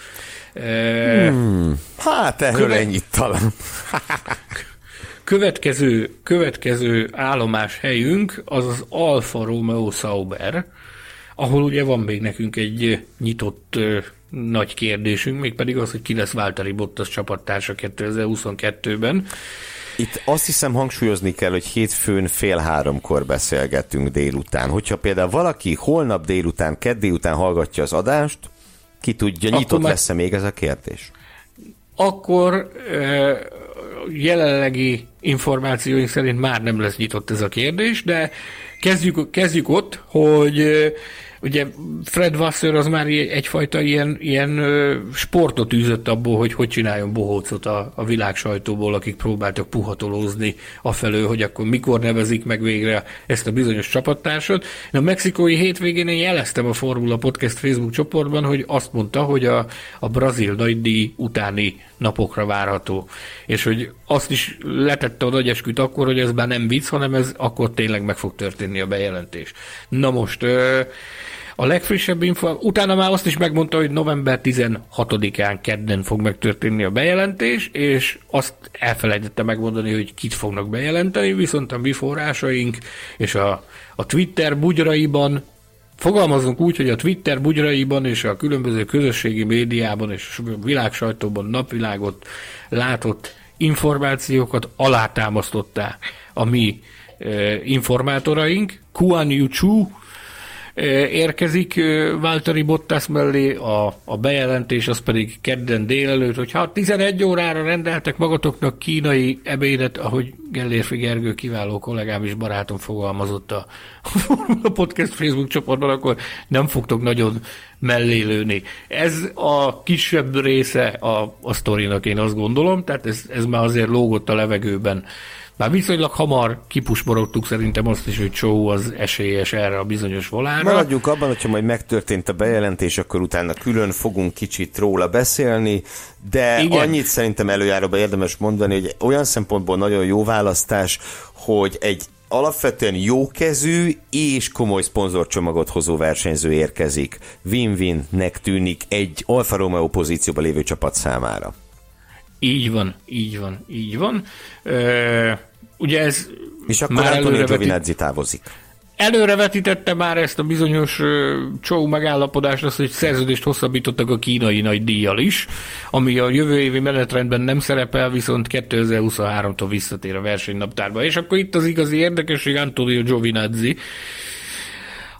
Hmm, hát erről követ... ennyit talán. Következő, következő állomás helyünk az az Alfa Romeo Sauber, ahol ugye van még nekünk egy nyitott ö, nagy kérdésünk, mégpedig az, hogy ki lesz Váltari Bottas csapattársa 2022-ben. Itt azt hiszem hangsúlyozni kell, hogy hétfőn fél háromkor beszélgettünk délután. Hogyha például valaki holnap délután, kedd délután hallgatja az adást, ki tudja, nyitott már... lesz-e még ez a kérdés? Akkor ö, jelenlegi információink szerint már nem lesz nyitott ez a kérdés, de kezdjük, kezdjük ott, hogy ugye Fred Wasser az már egyfajta ilyen, ilyen sportot űzött abból, hogy hogy csináljon bohócot a, a világ sajtóból, akik próbáltak puhatolózni afelől, hogy akkor mikor nevezik meg végre ezt a bizonyos csapattársat. A mexikói hétvégén én jeleztem a Formula Podcast Facebook csoportban, hogy azt mondta, hogy a, a brazil nagydíj utáni napokra várható. És hogy azt is letette a nagy akkor, hogy ez már nem vicc, hanem ez akkor tényleg meg fog történni a bejelentés. Na most, a legfrissebb info, utána már azt is megmondta, hogy november 16-án kedden fog megtörténni a bejelentés, és azt elfelejtette megmondani, hogy kit fognak bejelenteni, viszont a mi forrásaink és a, a Twitter bugyraiban Fogalmazunk úgy, hogy a Twitter bugyraiban és a különböző közösségi médiában és a világsajtóban napvilágot látott információkat alátámasztották a mi e, informátoraink. Kuan Yu Chu érkezik Váltari Bottas mellé, a, a bejelentés az pedig kedden délelőtt, hogy ha 11 órára rendeltek magatoknak kínai ebédet, ahogy Gellérfi Gergő kiváló kollégám és barátom fogalmazott a, a podcast Facebook csoportban, akkor nem fogtok nagyon mellélőni. Ez a kisebb része a, a sztorinak, én azt gondolom, tehát ez, ez már azért lógott a levegőben már viszonylag hamar kipusborogtuk szerintem azt is, hogy Csó az esélyes erre a bizonyos volánra. Maradjunk abban, hogyha majd megtörtént a bejelentés, akkor utána külön fogunk kicsit róla beszélni, de Igen. annyit szerintem előjáróban érdemes mondani, hogy olyan szempontból nagyon jó választás, hogy egy alapvetően jókezű és komoly szponzorcsomagot hozó versenyző érkezik. Win-winnek tűnik egy Alfa Romeo pozícióba lévő csapat számára. Így van, így van, így van. Ö, ugye ez És akkor már Antonio Giovinazzi távozik. Előrevetítette már ezt a bizonyos csó megállapodást, azt, hogy szerződést hosszabbítottak a kínai nagy díjjal is, ami a jövő évi menetrendben nem szerepel, viszont 2023-tól visszatér a versenynaptárba. És akkor itt az igazi érdekesség Antonio Giovinazzi,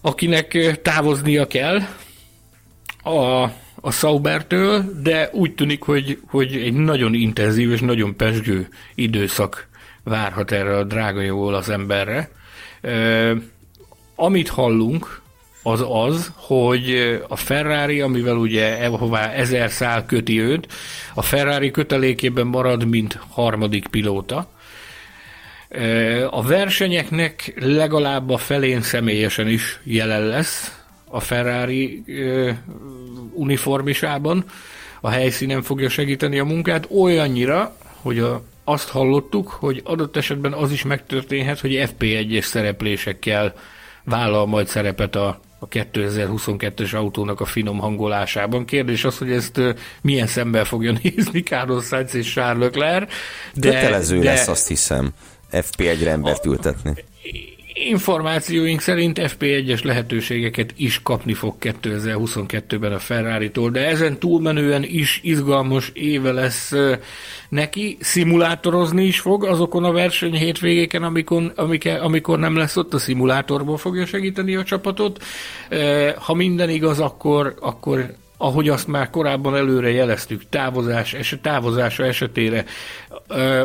akinek távoznia kell a a Saubertől, de úgy tűnik, hogy, hogy egy nagyon intenzív és nagyon pesgő időszak várhat erre a drága jó az emberre. E, amit hallunk, az az, hogy a Ferrari, amivel ugye hová ezer szál köti őt, a Ferrari kötelékében marad, mint harmadik pilóta. A versenyeknek legalább a felén személyesen is jelen lesz, a Ferrari uniformisában, a helyszínen fogja segíteni a munkát, olyannyira, hogy a, azt hallottuk, hogy adott esetben az is megtörténhet, hogy FP1-es szereplésekkel vállal majd szerepet a, a 2022-es autónak a finom hangolásában. Kérdés az, hogy ezt milyen szemben fogja nézni Carlos Sainz és Charles Leclerc. De, Kötelező de, lesz, azt hiszem, FP1-re embert ültetni információink szerint FP1-es lehetőségeket is kapni fog 2022-ben a Ferrari-tól, de ezen túlmenően is izgalmas éve lesz neki, szimulátorozni is fog azokon a verseny hétvégéken, amikor, amikor, amikor nem lesz ott, a szimulátorból fogja segíteni a csapatot. Ha minden igaz, akkor, akkor ahogy azt már korábban előre jeleztük, távozás, eset, távozása esetére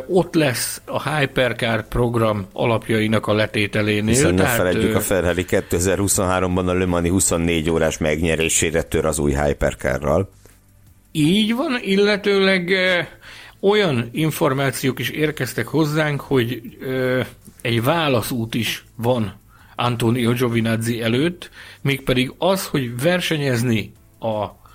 ott lesz a Hypercar program alapjainak a letételénél. Hiszen ne felejtjük, a Ferrari 2023-ban a Le Mani 24 órás megnyerésére tör az új Hypercarral. Így van, illetőleg olyan információk is érkeztek hozzánk, hogy ö, egy válaszút is van Antonio Giovinazzi előtt, mégpedig az, hogy versenyezni a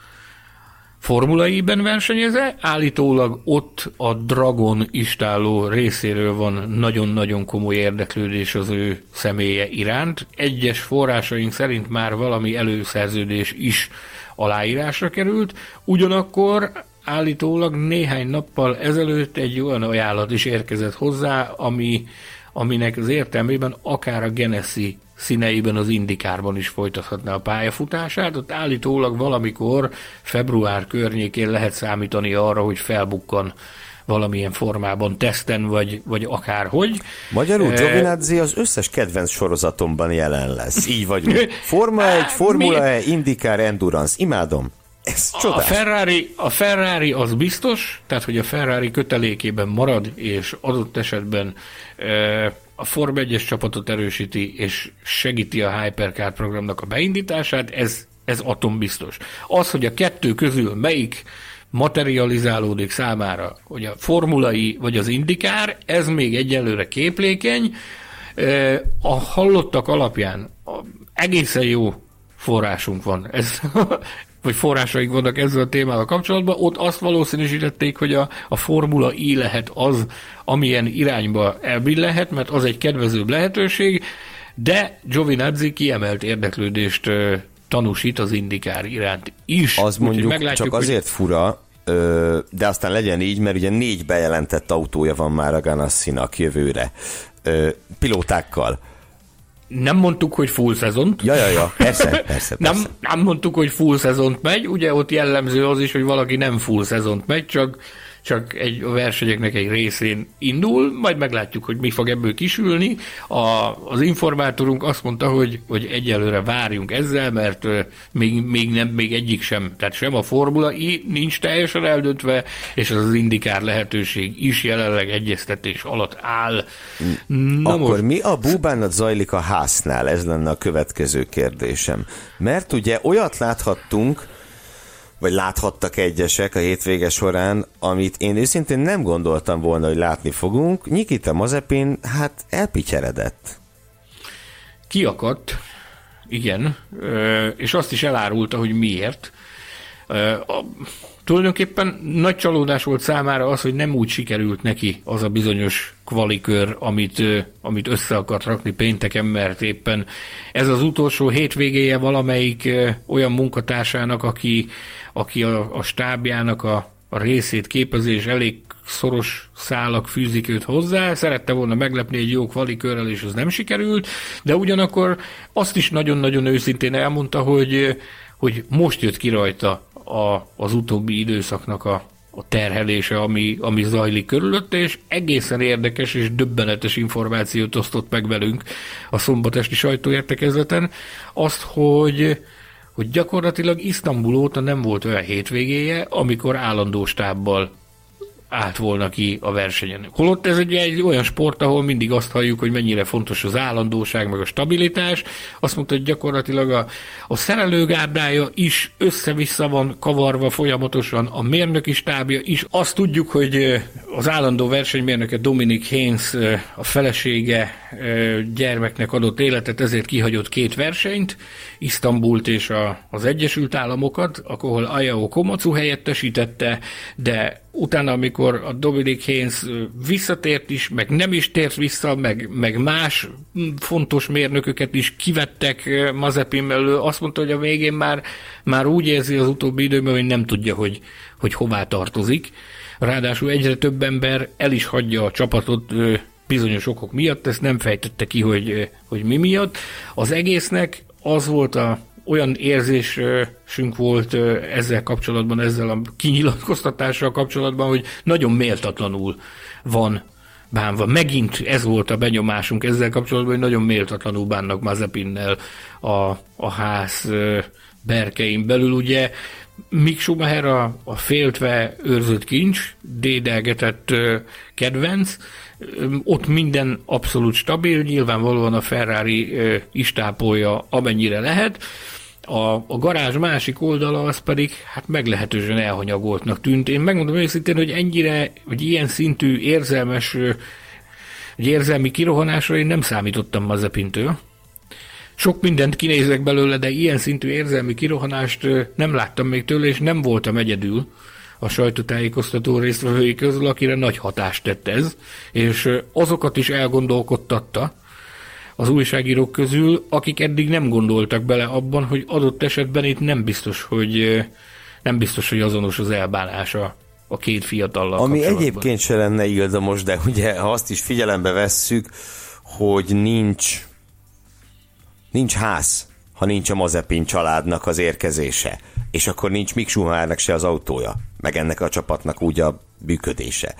formulaiben versenyeze, állítólag ott a Dragon istáló részéről van nagyon-nagyon komoly érdeklődés az ő személye iránt. Egyes forrásaink szerint már valami előszerződés is aláírásra került, ugyanakkor állítólag néhány nappal ezelőtt egy olyan ajánlat is érkezett hozzá, ami, aminek az értelmében akár a Genesi színeiben az indikárban is folytathatná a pályafutását. Ott állítólag valamikor február környékén lehet számítani arra, hogy felbukkan valamilyen formában teszten, vagy, vagy akárhogy. Magyarul Giovinazzi az összes kedvenc sorozatomban jelen lesz. Így vagyunk. Forma 1, Formula E, Indikár, Endurance. Imádom. Ez A Ferrari, a Ferrari az biztos, tehát hogy a Ferrari kötelékében marad, és adott esetben e, a Form 1-es csapatot erősíti, és segíti a Hypercar programnak a beindítását, ez, ez atombiztos. Az, hogy a kettő közül melyik materializálódik számára, hogy a formulai vagy az indikár, ez még egyelőre képlékeny. A hallottak alapján egészen jó forrásunk van. Ez, vagy forrásaik vannak ezzel a témával kapcsolatban, ott azt valószínűsítették, hogy a, a Formula I lehet az, amilyen irányba elbillenhet, mert az egy kedvezőbb lehetőség, de Giovinazzi kiemelt érdeklődést tanúsít az indikár iránt is. Az mondjuk csak azért hogy... fura, de aztán legyen így, mert ugye négy bejelentett autója van már a Ganassinak jövőre, pilótákkal nem mondtuk, hogy full szezont. Ja, ja, ja, persze, persze, persze. nem, nem mondtuk, hogy full szezont megy, ugye ott jellemző az is, hogy valaki nem full szezont megy, csak csak egy, a versenyeknek egy részén indul, majd meglátjuk, hogy mi fog ebből kisülni. A, az informátorunk azt mondta, hogy, hogy egyelőre várjunk ezzel, mert még, még, nem, még egyik sem, tehát sem a Formula I nincs teljesen eldöntve, és az az indikár lehetőség is jelenleg egyeztetés alatt áll. Na Akkor most... mi a búbánat zajlik a háznál? Ez lenne a következő kérdésem. Mert ugye olyat láthattunk, vagy láthattak egyesek a hétvége során, amit én őszintén nem gondoltam volna, hogy látni fogunk. Nikita Mazepin, hát elpicseredett. Kiakadt, igen, és azt is elárulta, hogy miért. Tulajdonképpen nagy csalódás volt számára az, hogy nem úgy sikerült neki az a bizonyos kvalikör, amit, amit össze akart rakni pénteken, mert éppen ez az utolsó hétvégéje valamelyik olyan munkatársának, aki, aki a, a stábjának a, a részét képezi, és elég szoros szálak fűzik őt hozzá, szerette volna meglepni egy jó kvalikörrel, és az nem sikerült, de ugyanakkor azt is nagyon-nagyon őszintén elmondta, hogy, hogy most jött ki rajta a, az utóbbi időszaknak a, a terhelése, ami, ami zajlik körülötte, és egészen érdekes és döbbenetes információt osztott meg velünk a szombatesti sajtóértekezleten, azt, hogy hogy gyakorlatilag Isztambul óta nem volt olyan hétvégéje, amikor állandó stábbal állt volna ki a versenyen. Holott ez egy, egy olyan sport, ahol mindig azt halljuk, hogy mennyire fontos az állandóság, meg a stabilitás. Azt mondta, hogy gyakorlatilag a, a szerelőgárdája is össze-vissza van kavarva folyamatosan, a mérnöki stábja is. Azt tudjuk, hogy az állandó versenymérnöke Dominik Haynes a felesége gyermeknek adott életet, ezért kihagyott két versenyt, Isztambult és a, az Egyesült Államokat, ahol Ayao Komatsu helyettesítette, de utána, amikor a Dominik Haynes visszatért is, meg nem is tért vissza, meg, meg más fontos mérnököket is kivettek Mazepin mellől, azt mondta, hogy a végén már, már úgy érzi az utóbbi időben, hogy nem tudja, hogy, hogy hová tartozik. Ráadásul egyre több ember el is hagyja a csapatot bizonyos okok miatt, ezt nem fejtette ki, hogy, hogy mi miatt. Az egésznek az volt a olyan érzésünk volt ezzel kapcsolatban, ezzel a kinyilatkoztatással kapcsolatban, hogy nagyon méltatlanul van bánva. Megint ez volt a benyomásunk ezzel kapcsolatban, hogy nagyon méltatlanul bánnak Mazepinnel a, a ház berkein belül. Ugye Mick Schumacher a, a féltve őrzött kincs, dédelgetett kedvenc, ott minden abszolút stabil, nyilvánvalóan a Ferrari is tápolja amennyire lehet, a, a garázs másik oldala az pedig hát meglehetősen elhanyagoltnak tűnt. Én megmondom őszintén, hogy ennyire, vagy ilyen szintű érzelmes, vagy érzelmi kirohanásra én nem számítottam Mazepintől. Sok mindent kinézek belőle, de ilyen szintű érzelmi kirohanást nem láttam még tőle, és nem voltam egyedül a sajtótájékoztató résztvevői közül, akire nagy hatást tett ez, és azokat is elgondolkodtatta az újságírók közül, akik eddig nem gondoltak bele abban, hogy adott esetben itt nem biztos, hogy nem biztos, hogy azonos az elbánása a két fiatallal Ami egyébként se lenne ildomos, de ugye ha azt is figyelembe vesszük, hogy nincs nincs ház, ha nincs a Mazepin családnak az érkezése, és akkor nincs Mick Schumachernek se az autója, meg ennek a csapatnak úgy a működése.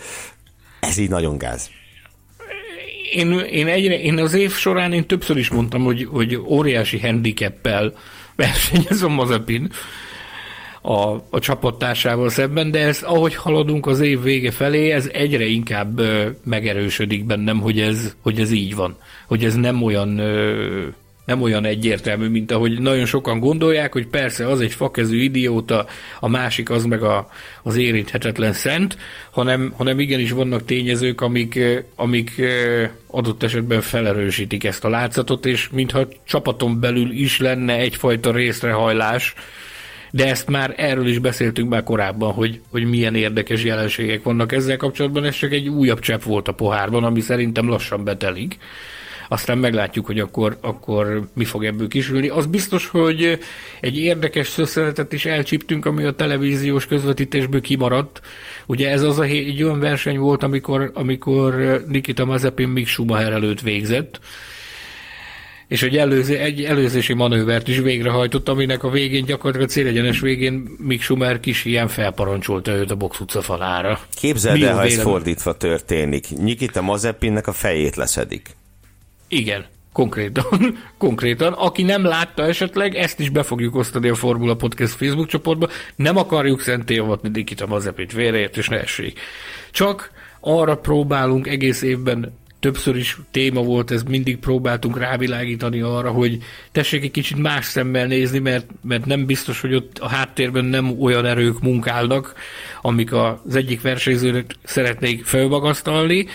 Ez így nagyon gáz. Én, én, egyre, én az év során én többször is mondtam, hogy, hogy óriási handicappel versenyez a Mazepin a, a csapattársával szemben, de ez, ahogy haladunk az év vége felé, ez egyre inkább ö, megerősödik bennem, hogy ez, hogy ez így van. Hogy ez nem olyan ö, nem olyan egyértelmű, mint ahogy nagyon sokan gondolják, hogy persze az egy fakezű idióta, a másik az meg a, az érinthetetlen szent, hanem, hanem igenis vannak tényezők, amik, amik adott esetben felerősítik ezt a látszatot, és mintha csapaton belül is lenne egyfajta részrehajlás, de ezt már erről is beszéltünk már korábban, hogy, hogy milyen érdekes jelenségek vannak ezzel kapcsolatban, ez csak egy újabb csepp volt a pohárban, ami szerintem lassan betelik aztán meglátjuk, hogy akkor, akkor mi fog ebből kisülni. Az biztos, hogy egy érdekes szösszenetet is elcsíptünk, ami a televíziós közvetítésből kimaradt. Ugye ez az a, egy olyan verseny volt, amikor, amikor Nikita Mazepin még Schumacher előtt végzett, és egy, előző, egy előzési manővert is végrehajtott, aminek a végén gyakorlatilag a célegyenes végén Mick Schumer kis ilyen felparancsolta őt a box utca falára. Képzeld el, ha ez fordítva történik. Nikita Mazepinnek a fejét leszedik. Igen, konkrétan, konkrétan. Aki nem látta esetleg, ezt is be fogjuk osztani a Formula Podcast Facebook csoportba. Nem akarjuk szentélyolvatni Nikita Mazepit, véreért és ne essék. Csak arra próbálunk egész évben többször is téma volt, ez mindig próbáltunk rávilágítani arra, hogy tessék egy kicsit más szemmel nézni, mert, mert nem biztos, hogy ott a háttérben nem olyan erők munkálnak, amik az egyik versenyzőnek szeretnék felmagasztalni,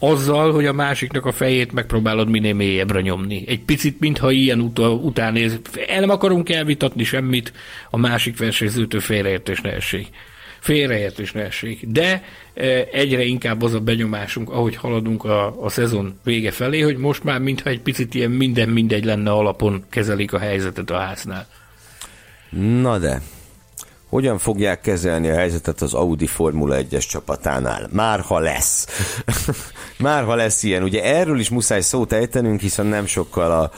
azzal, hogy a másiknak a fejét megpróbálod minél mélyebbre nyomni. Egy picit, mintha ilyen ut- után néz. El nem akarunk elvitatni semmit, a másik versenyzőtől félreértés ne essék. Félreértés ne essék. De e, egyre inkább az a benyomásunk, ahogy haladunk a, a szezon vége felé, hogy most már mintha egy picit ilyen minden mindegy lenne alapon kezelik a helyzetet a háznál. Na de, hogyan fogják kezelni a helyzetet az Audi Formula 1-es csapatánál? Már ha lesz. Már ha lesz ilyen. Ugye erről is muszáj szót ejtenünk, hiszen nem sokkal a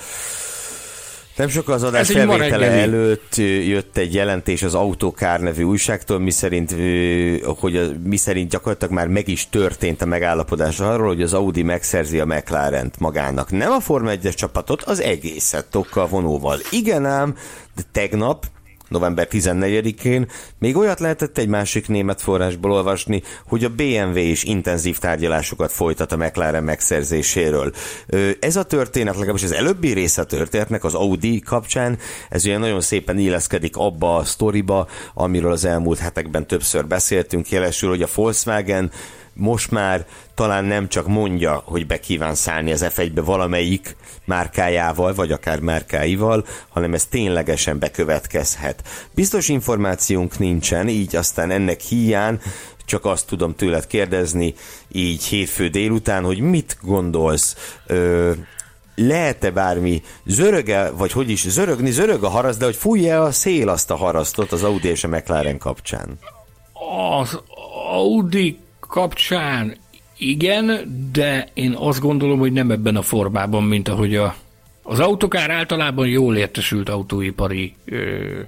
nem sokkal az adás felvétele előtt jött egy jelentés az Autokár nevű újságtól, miszerint, hogy miszerint gyakorlatilag már meg is történt a megállapodás arról, hogy az Audi megszerzi a mclaren magának. Nem a Forma 1-es csapatot, az egészet tokkal vonóval. Igen ám, de tegnap november 14-én, még olyat lehetett egy másik német forrásból olvasni, hogy a BMW is intenzív tárgyalásokat folytat a McLaren megszerzéséről. Ez a történet, legalábbis az előbbi része a történetnek az Audi kapcsán, ez ugye nagyon szépen illeszkedik abba a sztoriba, amiről az elmúlt hetekben többször beszéltünk, jelesül, hogy a Volkswagen most már talán nem csak mondja, hogy be kíván szállni az F1-be valamelyik márkájával, vagy akár márkáival, hanem ez ténylegesen bekövetkezhet. Biztos információnk nincsen, így aztán ennek hiány csak azt tudom tőled kérdezni, így hétfő délután, hogy mit gondolsz, ö, lehet-e bármi zöröge, vagy hogy is zörögni, zörög a haraszt, de hogy fújja a szél azt a harasztot az Audi és a McLaren kapcsán? Az Audi kapcsán igen, de én azt gondolom, hogy nem ebben a formában, mint ahogy a, az autókár általában jól értesült autóipari ö,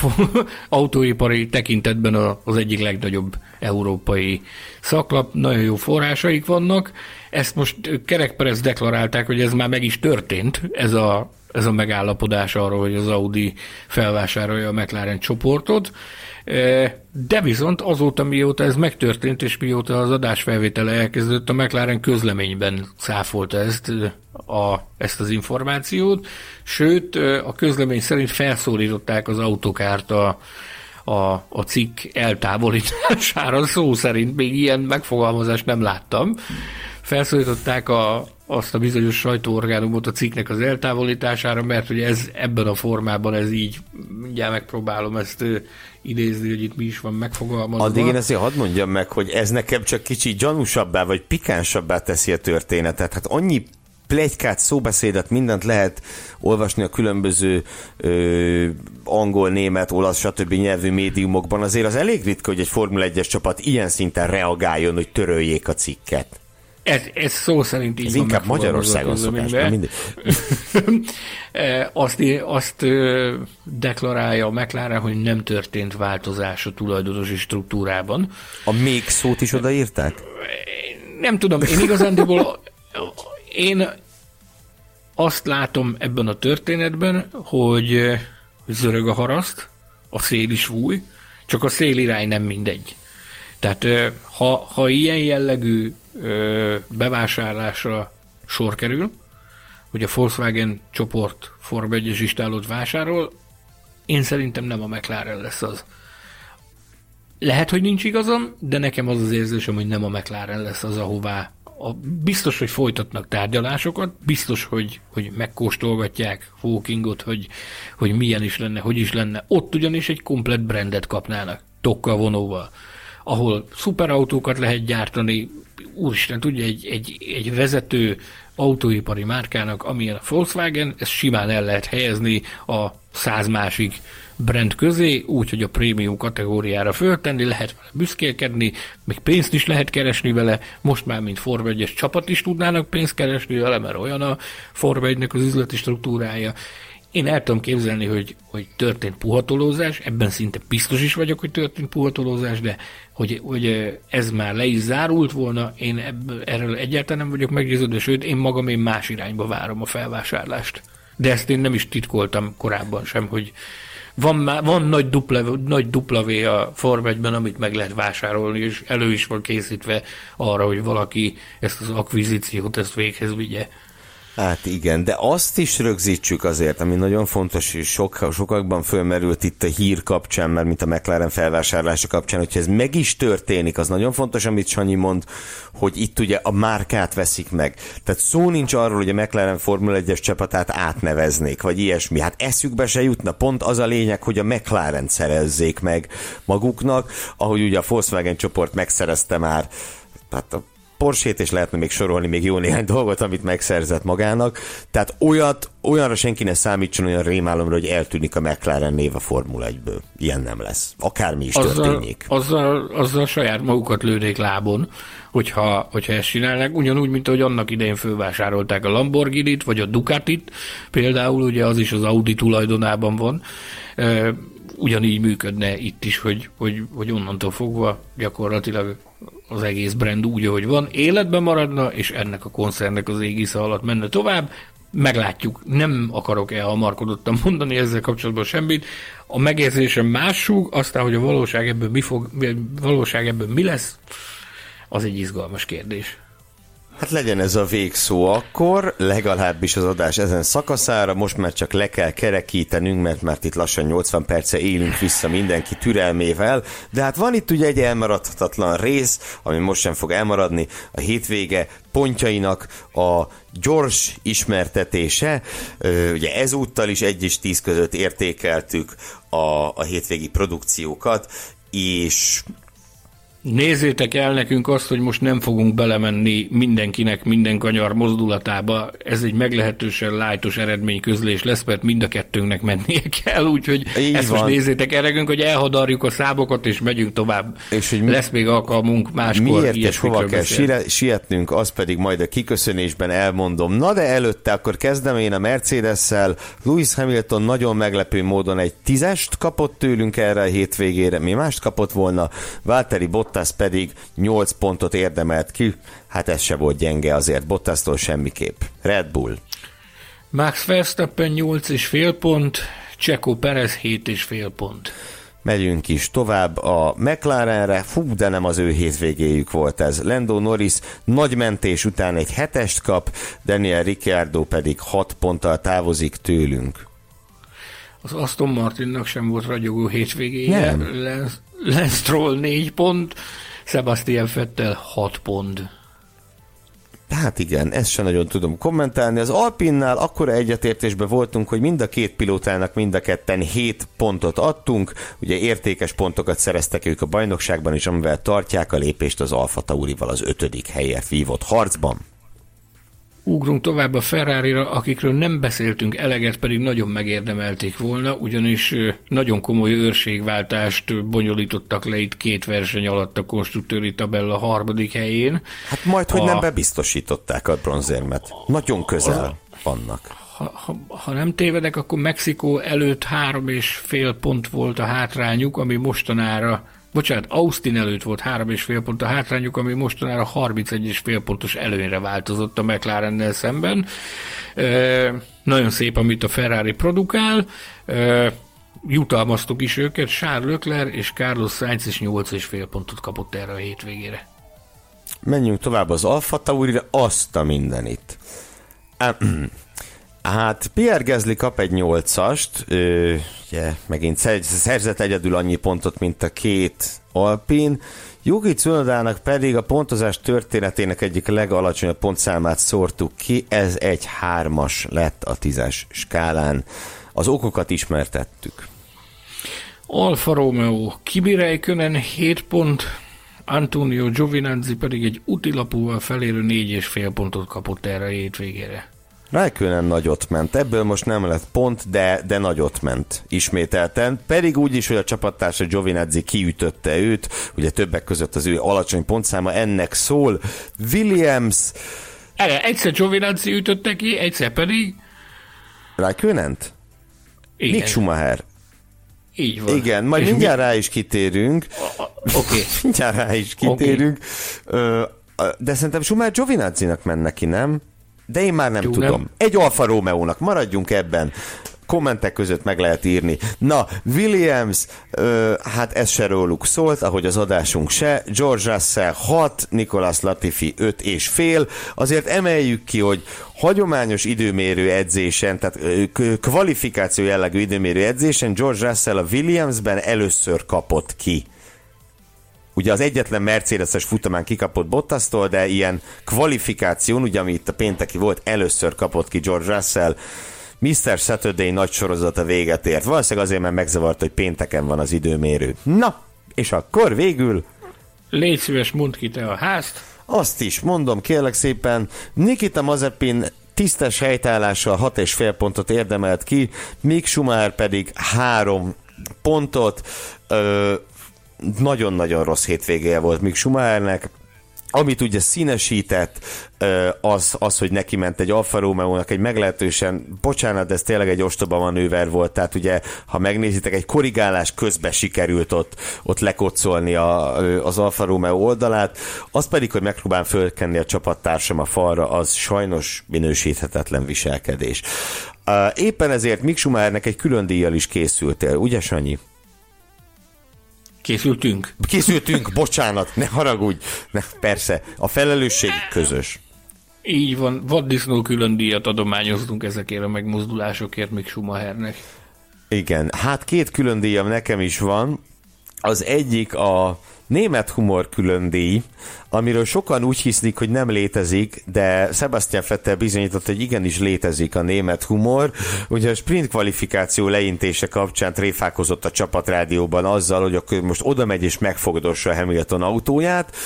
autóipari tekintetben az egyik legnagyobb európai szaklap, nagyon jó forrásaik vannak. Ezt most kerekperec deklarálták, hogy ez már meg is történt, ez a, ez a megállapodás arról, hogy az Audi felvásárolja a McLaren csoportot. De viszont azóta, mióta ez megtörtént, és mióta az adásfelvétele elkezdődött, a McLaren közleményben száfolta ezt, a, ezt az információt, sőt, a közlemény szerint felszólították az autokárt a, a, a cikk eltávolítására, szó szerint még ilyen megfogalmazást nem láttam. Felszólították a, azt a bizonyos sajtóorgánumot a cikknek az eltávolítására, mert ugye ez ebben a formában ez így, mindjárt megpróbálom ezt idézni, hogy itt mi is van megfogalmazva. Addig én ezt hadd mondjam meg, hogy ez nekem csak kicsit gyanúsabbá, vagy pikánsabbá teszi a történetet. Hát annyi plegykát, szóbeszédet, mindent lehet olvasni a különböző ö, angol, német, olasz, stb. nyelvű médiumokban. Azért az elég ritka, hogy egy Formula 1-es csapat ilyen szinten reagáljon, hogy töröljék a cikket. Ez, ez szó szerint így Ez inkább Magyarországon szokás, mindig. azt, azt deklarálja a McLaren, hogy nem történt változás a tulajdonosi struktúrában. A még szót is odaírták? Nem tudom, én igazándiból én azt látom ebben a történetben, hogy zörög a haraszt, a szél is fúj, csak a szélirány nem mindegy. Tehát ha, ha ilyen jellegű bevásárlásra sor kerül, hogy a Volkswagen csoport Form 1-es istálót vásárol, én szerintem nem a McLaren lesz az. Lehet, hogy nincs igazam, de nekem az az érzésem, hogy nem a McLaren lesz az, ahová a, biztos, hogy folytatnak tárgyalásokat, biztos, hogy, hogy megkóstolgatják Hawkingot, hogy, hogy milyen is lenne, hogy is lenne. Ott ugyanis egy komplet brandet kapnának, tokkal vonóval, ahol szuperautókat lehet gyártani, úristen, tudja, egy, egy, egy vezető autóipari márkának, amilyen a Volkswagen, ezt simán el lehet helyezni a száz másik brand közé, úgy, hogy a prémium kategóriára föltenni, lehet vele büszkélkedni, még pénzt is lehet keresni vele, most már mint Form 1 csapat is tudnának pénzt keresni vele, mert olyan a Form 1 az üzleti struktúrája. Én el tudom képzelni, hogy, hogy történt puhatolózás, ebben szinte biztos is vagyok, hogy történt puhatolózás, de hogy, hogy ez már le is zárult volna, én ebből, erről egyáltalán nem vagyok meggyőződve, sőt, én magam én más irányba várom a felvásárlást. De ezt én nem is titkoltam korábban sem, hogy, van, már, van nagy, dupla, nagy dupla V a Form 1 amit meg lehet vásárolni, és elő is van készítve arra, hogy valaki ezt az akvizíciót ezt véghez vigye. Hát igen, de azt is rögzítsük azért, ami nagyon fontos, és sok, sokakban fölmerült itt a hír kapcsán, mert mint a McLaren felvásárlása kapcsán, hogyha ez meg is történik, az nagyon fontos, amit Sanyi mond, hogy itt ugye a márkát veszik meg. Tehát szó nincs arról, hogy a McLaren Formula 1-es csapatát átneveznék, vagy ilyesmi. Hát eszükbe se jutna. Pont az a lényeg, hogy a McLaren szerezzék meg maguknak, ahogy ugye a Volkswagen csoport megszerezte már tehát a Porsét, és lehetne még sorolni még jó néhány dolgot, amit megszerzett magának. Tehát olyat, olyanra senki ne számítson olyan rémálomra, hogy eltűnik a McLaren név a Formula 1-ből. Ilyen nem lesz. Akármi is azzal, történjék. Azzal, azzal saját magukat lőnék lábon, hogyha, hogyha ezt csinálnak. Ugyanúgy, mint ahogy annak idején fölvásárolták a Lamborghini-t, vagy a Ducatit. Például ugye az is az Audi tulajdonában van ugyanígy működne itt is, hogy, hogy, hogy onnantól fogva gyakorlatilag az egész brand úgy, ahogy van, életben maradna, és ennek a koncernek az égisze alatt menne tovább, meglátjuk. Nem akarok elhamarkodottan mondani ezzel kapcsolatban semmit. A megérzésem másúg, aztán, hogy a valóság ebből mi, fog, valóság ebből mi lesz, az egy izgalmas kérdés. Hát legyen ez a végszó akkor, legalábbis az adás ezen szakaszára, most már csak le kell kerekítenünk, mert már itt lassan 80 perce élünk vissza mindenki türelmével, de hát van itt ugye egy elmaradhatatlan rész, ami most sem fog elmaradni, a hétvége pontjainak a gyors ismertetése. Ugye ezúttal is egy és tíz között értékeltük a, a hétvégi produkciókat, és Nézzétek el nekünk azt, hogy most nem fogunk belemenni mindenkinek minden kanyar mozdulatába. Ez egy meglehetősen lájtos eredményközlés lesz, mert mind a kettőnknek mennie kell, úgyhogy Így ezt van. most nézzétek el nekünk, hogy elhadarjuk a számokat, és megyünk tovább. És hogy lesz még alkalmunk máskor. Miért és hova kell beszél. sietnünk, az pedig majd a kiköszönésben elmondom. Na de előtte akkor kezdem én a Mercedes-szel. Lewis Hamilton nagyon meglepő módon egy tízest kapott tőlünk erre a hétvégére. Mi mást kapott volna? Valtteri Bottas Bottas pedig 8 pontot érdemelt ki, hát ez se volt gyenge azért Bottasztól semmiképp. Red Bull. Max Verstappen 8,5 pont, Checo Perez 7,5 pont. Megyünk is tovább a McLarenre, fú, de nem az ő hétvégéjük volt ez. Lando Norris nagy mentés után egy hetest kap, Daniel Ricciardo pedig 6 ponttal távozik tőlünk. Az Aston Martinnak sem volt ragyogó hétvégéje. Nem. Lance Stroll 4 pont, Sebastian Vettel 6 pont. Hát igen, ezt sem nagyon tudom kommentálni. Az Alpinnál akkora egyetértésben voltunk, hogy mind a két pilótának mind a ketten 7 pontot adtunk. Ugye értékes pontokat szereztek ők a bajnokságban is, amivel tartják a lépést az Alfa Taurival az ötödik helyet vívott harcban. Ugrunk tovább a ferrari akikről nem beszéltünk eleget, pedig nagyon megérdemelték volna, ugyanis nagyon komoly őrségváltást bonyolítottak le itt két verseny alatt a konstruktőri tabella harmadik helyén. Hát majd, hogy a... nem bebiztosították a bronzérmet. Nagyon közel a... vannak. Ha, ha, ha nem tévedek, akkor Mexikó előtt három és fél pont volt a hátrányuk, ami mostanára bocsánat, Austin előtt volt három és fél pont a hátrányuk, ami mostanára 31 és fél pontos előnyre változott a McLarennel szemben. E, nagyon szép, amit a Ferrari produkál. E, jutalmaztuk is őket, Charles Leclerc és Carlos Sainz is 8 és fél pontot kapott erre a hétvégére. Menjünk tovább az Alfa Taurira, azt a mindenit. Hát Pierre Gasly kap egy nyolcast, ő, ugye, megint szerzett egyedül annyi pontot, mint a két Alpin, Yuki Tsunodának pedig a pontozás történetének egyik legalacsonyabb pontszámát szórtuk ki, ez egy hármas lett a tízes skálán. Az okokat ismertettük. Alfa Romeo, Kimi Räikkönen 7 pont, Antonio Giovinazzi pedig egy utilapúval felérő 4,5 pontot kapott erre a hétvégére. Raikkonen nagyot ment, ebből most nem lett pont, de, de nagyot ment ismételten, pedig úgy is, hogy a csapattársa Giovinazzi kiütötte őt, ugye többek között az ő alacsony pontszáma ennek szól. Williams... Erre, egyszer Giovinazzi ütötte ki, egyszer pedig... Raikkonent? Igen. Nick Schumacher. Így van. Igen, majd És mindjárt mi... rá is kitérünk. Oké. Okay. mindjárt rá is kitérünk. Okay. De szerintem Schumacher Giovinazzi-nak menne ki, nem? De én már nem Jó, tudom. Nem. Egy Alfa Romeo-nak, maradjunk ebben kommentek között meg lehet írni. Na, Williams, ö, hát ez se róluk szólt, ahogy az adásunk se. George Russell 6, Nicolas Latifi 5 és fél. Azért emeljük ki, hogy hagyományos időmérő edzésen, tehát kvalifikáció jellegű időmérő edzésen George Russell a Williamsben először kapott ki. Ugye az egyetlen Mercedes-es futamán kikapott Bottasztól, de ilyen kvalifikáción, ugye ami itt a pénteki volt, először kapott ki George Russell. Mr. Saturday nagy sorozata véget ért. Valószínűleg azért, mert megzavart, hogy pénteken van az időmérő. Na, és akkor végül... Légy szíves, mondd ki te a házt. Azt is mondom, kérlek szépen, Nikita Mazepin tisztes helytállással 6,5 pontot érdemelt ki, Mick Schumacher pedig 3 pontot. Ö, nagyon-nagyon rossz hétvégéje volt Mick Schumachernek, amit ugye színesített, az, az, hogy neki ment egy Alfa Romeo-nak egy meglehetősen, bocsánat, de ez tényleg egy ostoba manőver volt, tehát ugye, ha megnézitek, egy korrigálás közben sikerült ott, ott lekocolni a, az Alfa Romeo oldalát, az pedig, hogy megpróbál fölkenni a csapattársam a falra, az sajnos minősíthetetlen viselkedés. Éppen ezért Mick Schumachernek egy külön díjjal is készültél, ugye Sanyi? Készültünk. Készültünk, bocsánat, ne haragudj. Ne, persze, a felelősség közös. Így van, vaddisznó külön díjat adományoztunk ezekért a megmozdulásokért még Schumachernek. Igen, hát két külön díjam nekem is van. Az egyik a német humor külön díj, amiről sokan úgy hiszlik, hogy nem létezik, de Sebastian Vettel bizonyított, hogy igenis létezik a német humor. Ugye a sprint kvalifikáció leintése kapcsán tréfálkozott a csapatrádióban azzal, hogy akkor most oda megy és megfogdossa Hamilton autóját,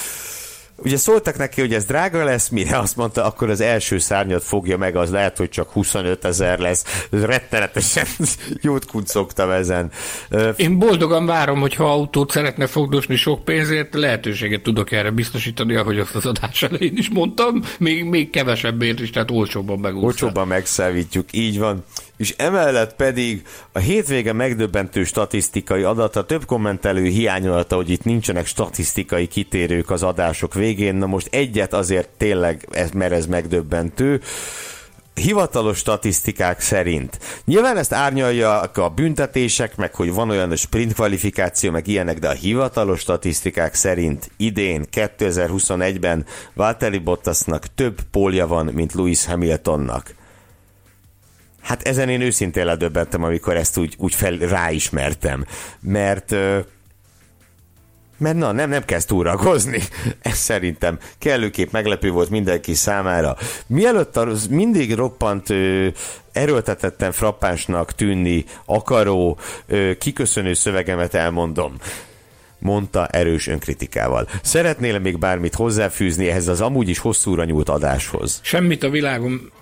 Ugye szóltak neki, hogy ez drága lesz, mire azt mondta, akkor az első szárnyat fogja meg, az lehet, hogy csak 25 ezer lesz. Rettenetesen jót kuncogtam ezen. Én boldogan várom, hogy ha autót szeretne fogdosni sok pénzért, lehetőséget tudok erre biztosítani, ahogy azt az adás elején is mondtam, még, még kevesebbért is, tehát olcsóbban megúsztam. Olcsóbban megszállítjuk, így van és emellett pedig a hétvége megdöbbentő statisztikai adata több kommentelő hiányolta, hogy itt nincsenek statisztikai kitérők az adások végén, na most egyet azért tényleg, mert ez megdöbbentő, hivatalos statisztikák szerint. Nyilván ezt árnyalja a büntetések, meg hogy van olyan sprint kvalifikáció, meg ilyenek, de a hivatalos statisztikák szerint idén, 2021-ben Valtteri Bottasnak több pólja van, mint Lewis Hamiltonnak. Hát ezen én őszintén ledöbbentem, amikor ezt úgy, úgy fel, ráismertem. Mert mert na, nem, nem kezd túragozni. Ez szerintem kellőképp meglepő volt mindenki számára. Mielőtt az mindig roppant ö, erőltetetten frappánsnak tűnni akaró, kiköszönő szövegemet elmondom mondta erős önkritikával. Szeretnél még bármit hozzáfűzni ehhez az amúgy is hosszúra nyúlt adáshoz? Semmit a világon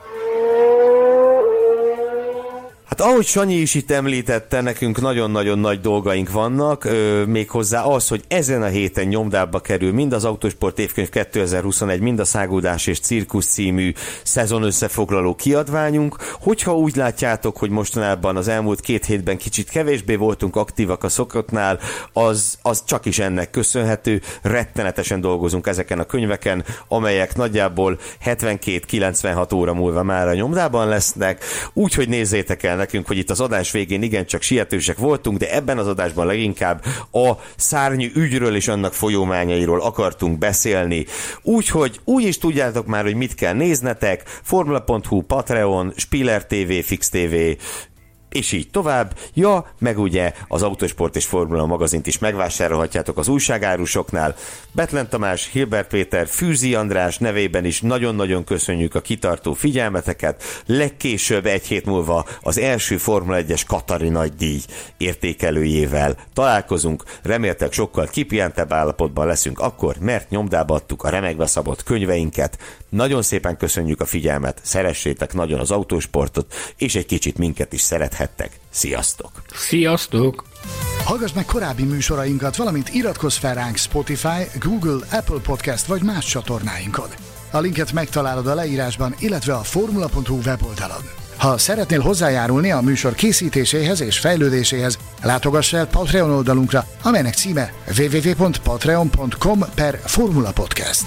Hát ahogy Sanyi is itt említette, nekünk nagyon-nagyon nagy dolgaink vannak, méghozzá az, hogy ezen a héten nyomdába kerül mind az Autosport évkönyv 2021, mind a Szágódás és Cirkusz című szezon összefoglaló kiadványunk. Hogyha úgy látjátok, hogy mostanában az elmúlt két hétben kicsit kevésbé voltunk aktívak a szokottnál, az, az csak is ennek köszönhető. Rettenetesen dolgozunk ezeken a könyveken, amelyek nagyjából 72-96 óra múlva már a nyomdában lesznek, úgyhogy nézzétek el nekünk, hogy itt az adás végén igencsak sietősek voltunk, de ebben az adásban leginkább a szárnyű ügyről és annak folyómányairól akartunk beszélni. Úgyhogy úgy is tudjátok már, hogy mit kell néznetek, formula.hu, Patreon, Spiller TV, Fix TV, és így tovább. Ja, meg ugye az Autosport és Formula magazint is megvásárolhatjátok az újságárusoknál. Betlen Tamás, Hilbert Péter, Fűzi András nevében is nagyon-nagyon köszönjük a kitartó figyelmeteket. Legkésőbb egy hét múlva az első Formula 1-es Katari nagy díj értékelőjével találkozunk. Reméltek sokkal kipihentebb állapotban leszünk akkor, mert nyomdába adtuk a remegve szabott könyveinket. Nagyon szépen köszönjük a figyelmet, szeressétek nagyon az autósportot, és egy kicsit minket is szerethettek. Sziasztok! Sziasztok! Hallgass meg korábbi műsorainkat, valamint iratkozz fel ránk Spotify, Google, Apple Podcast vagy más csatornáinkon. A linket megtalálod a leírásban, illetve a formula.hu weboldalon. Ha szeretnél hozzájárulni a műsor készítéséhez és fejlődéséhez, látogass el Patreon oldalunkra, amelynek címe www.patreon.com per Formula Podcast.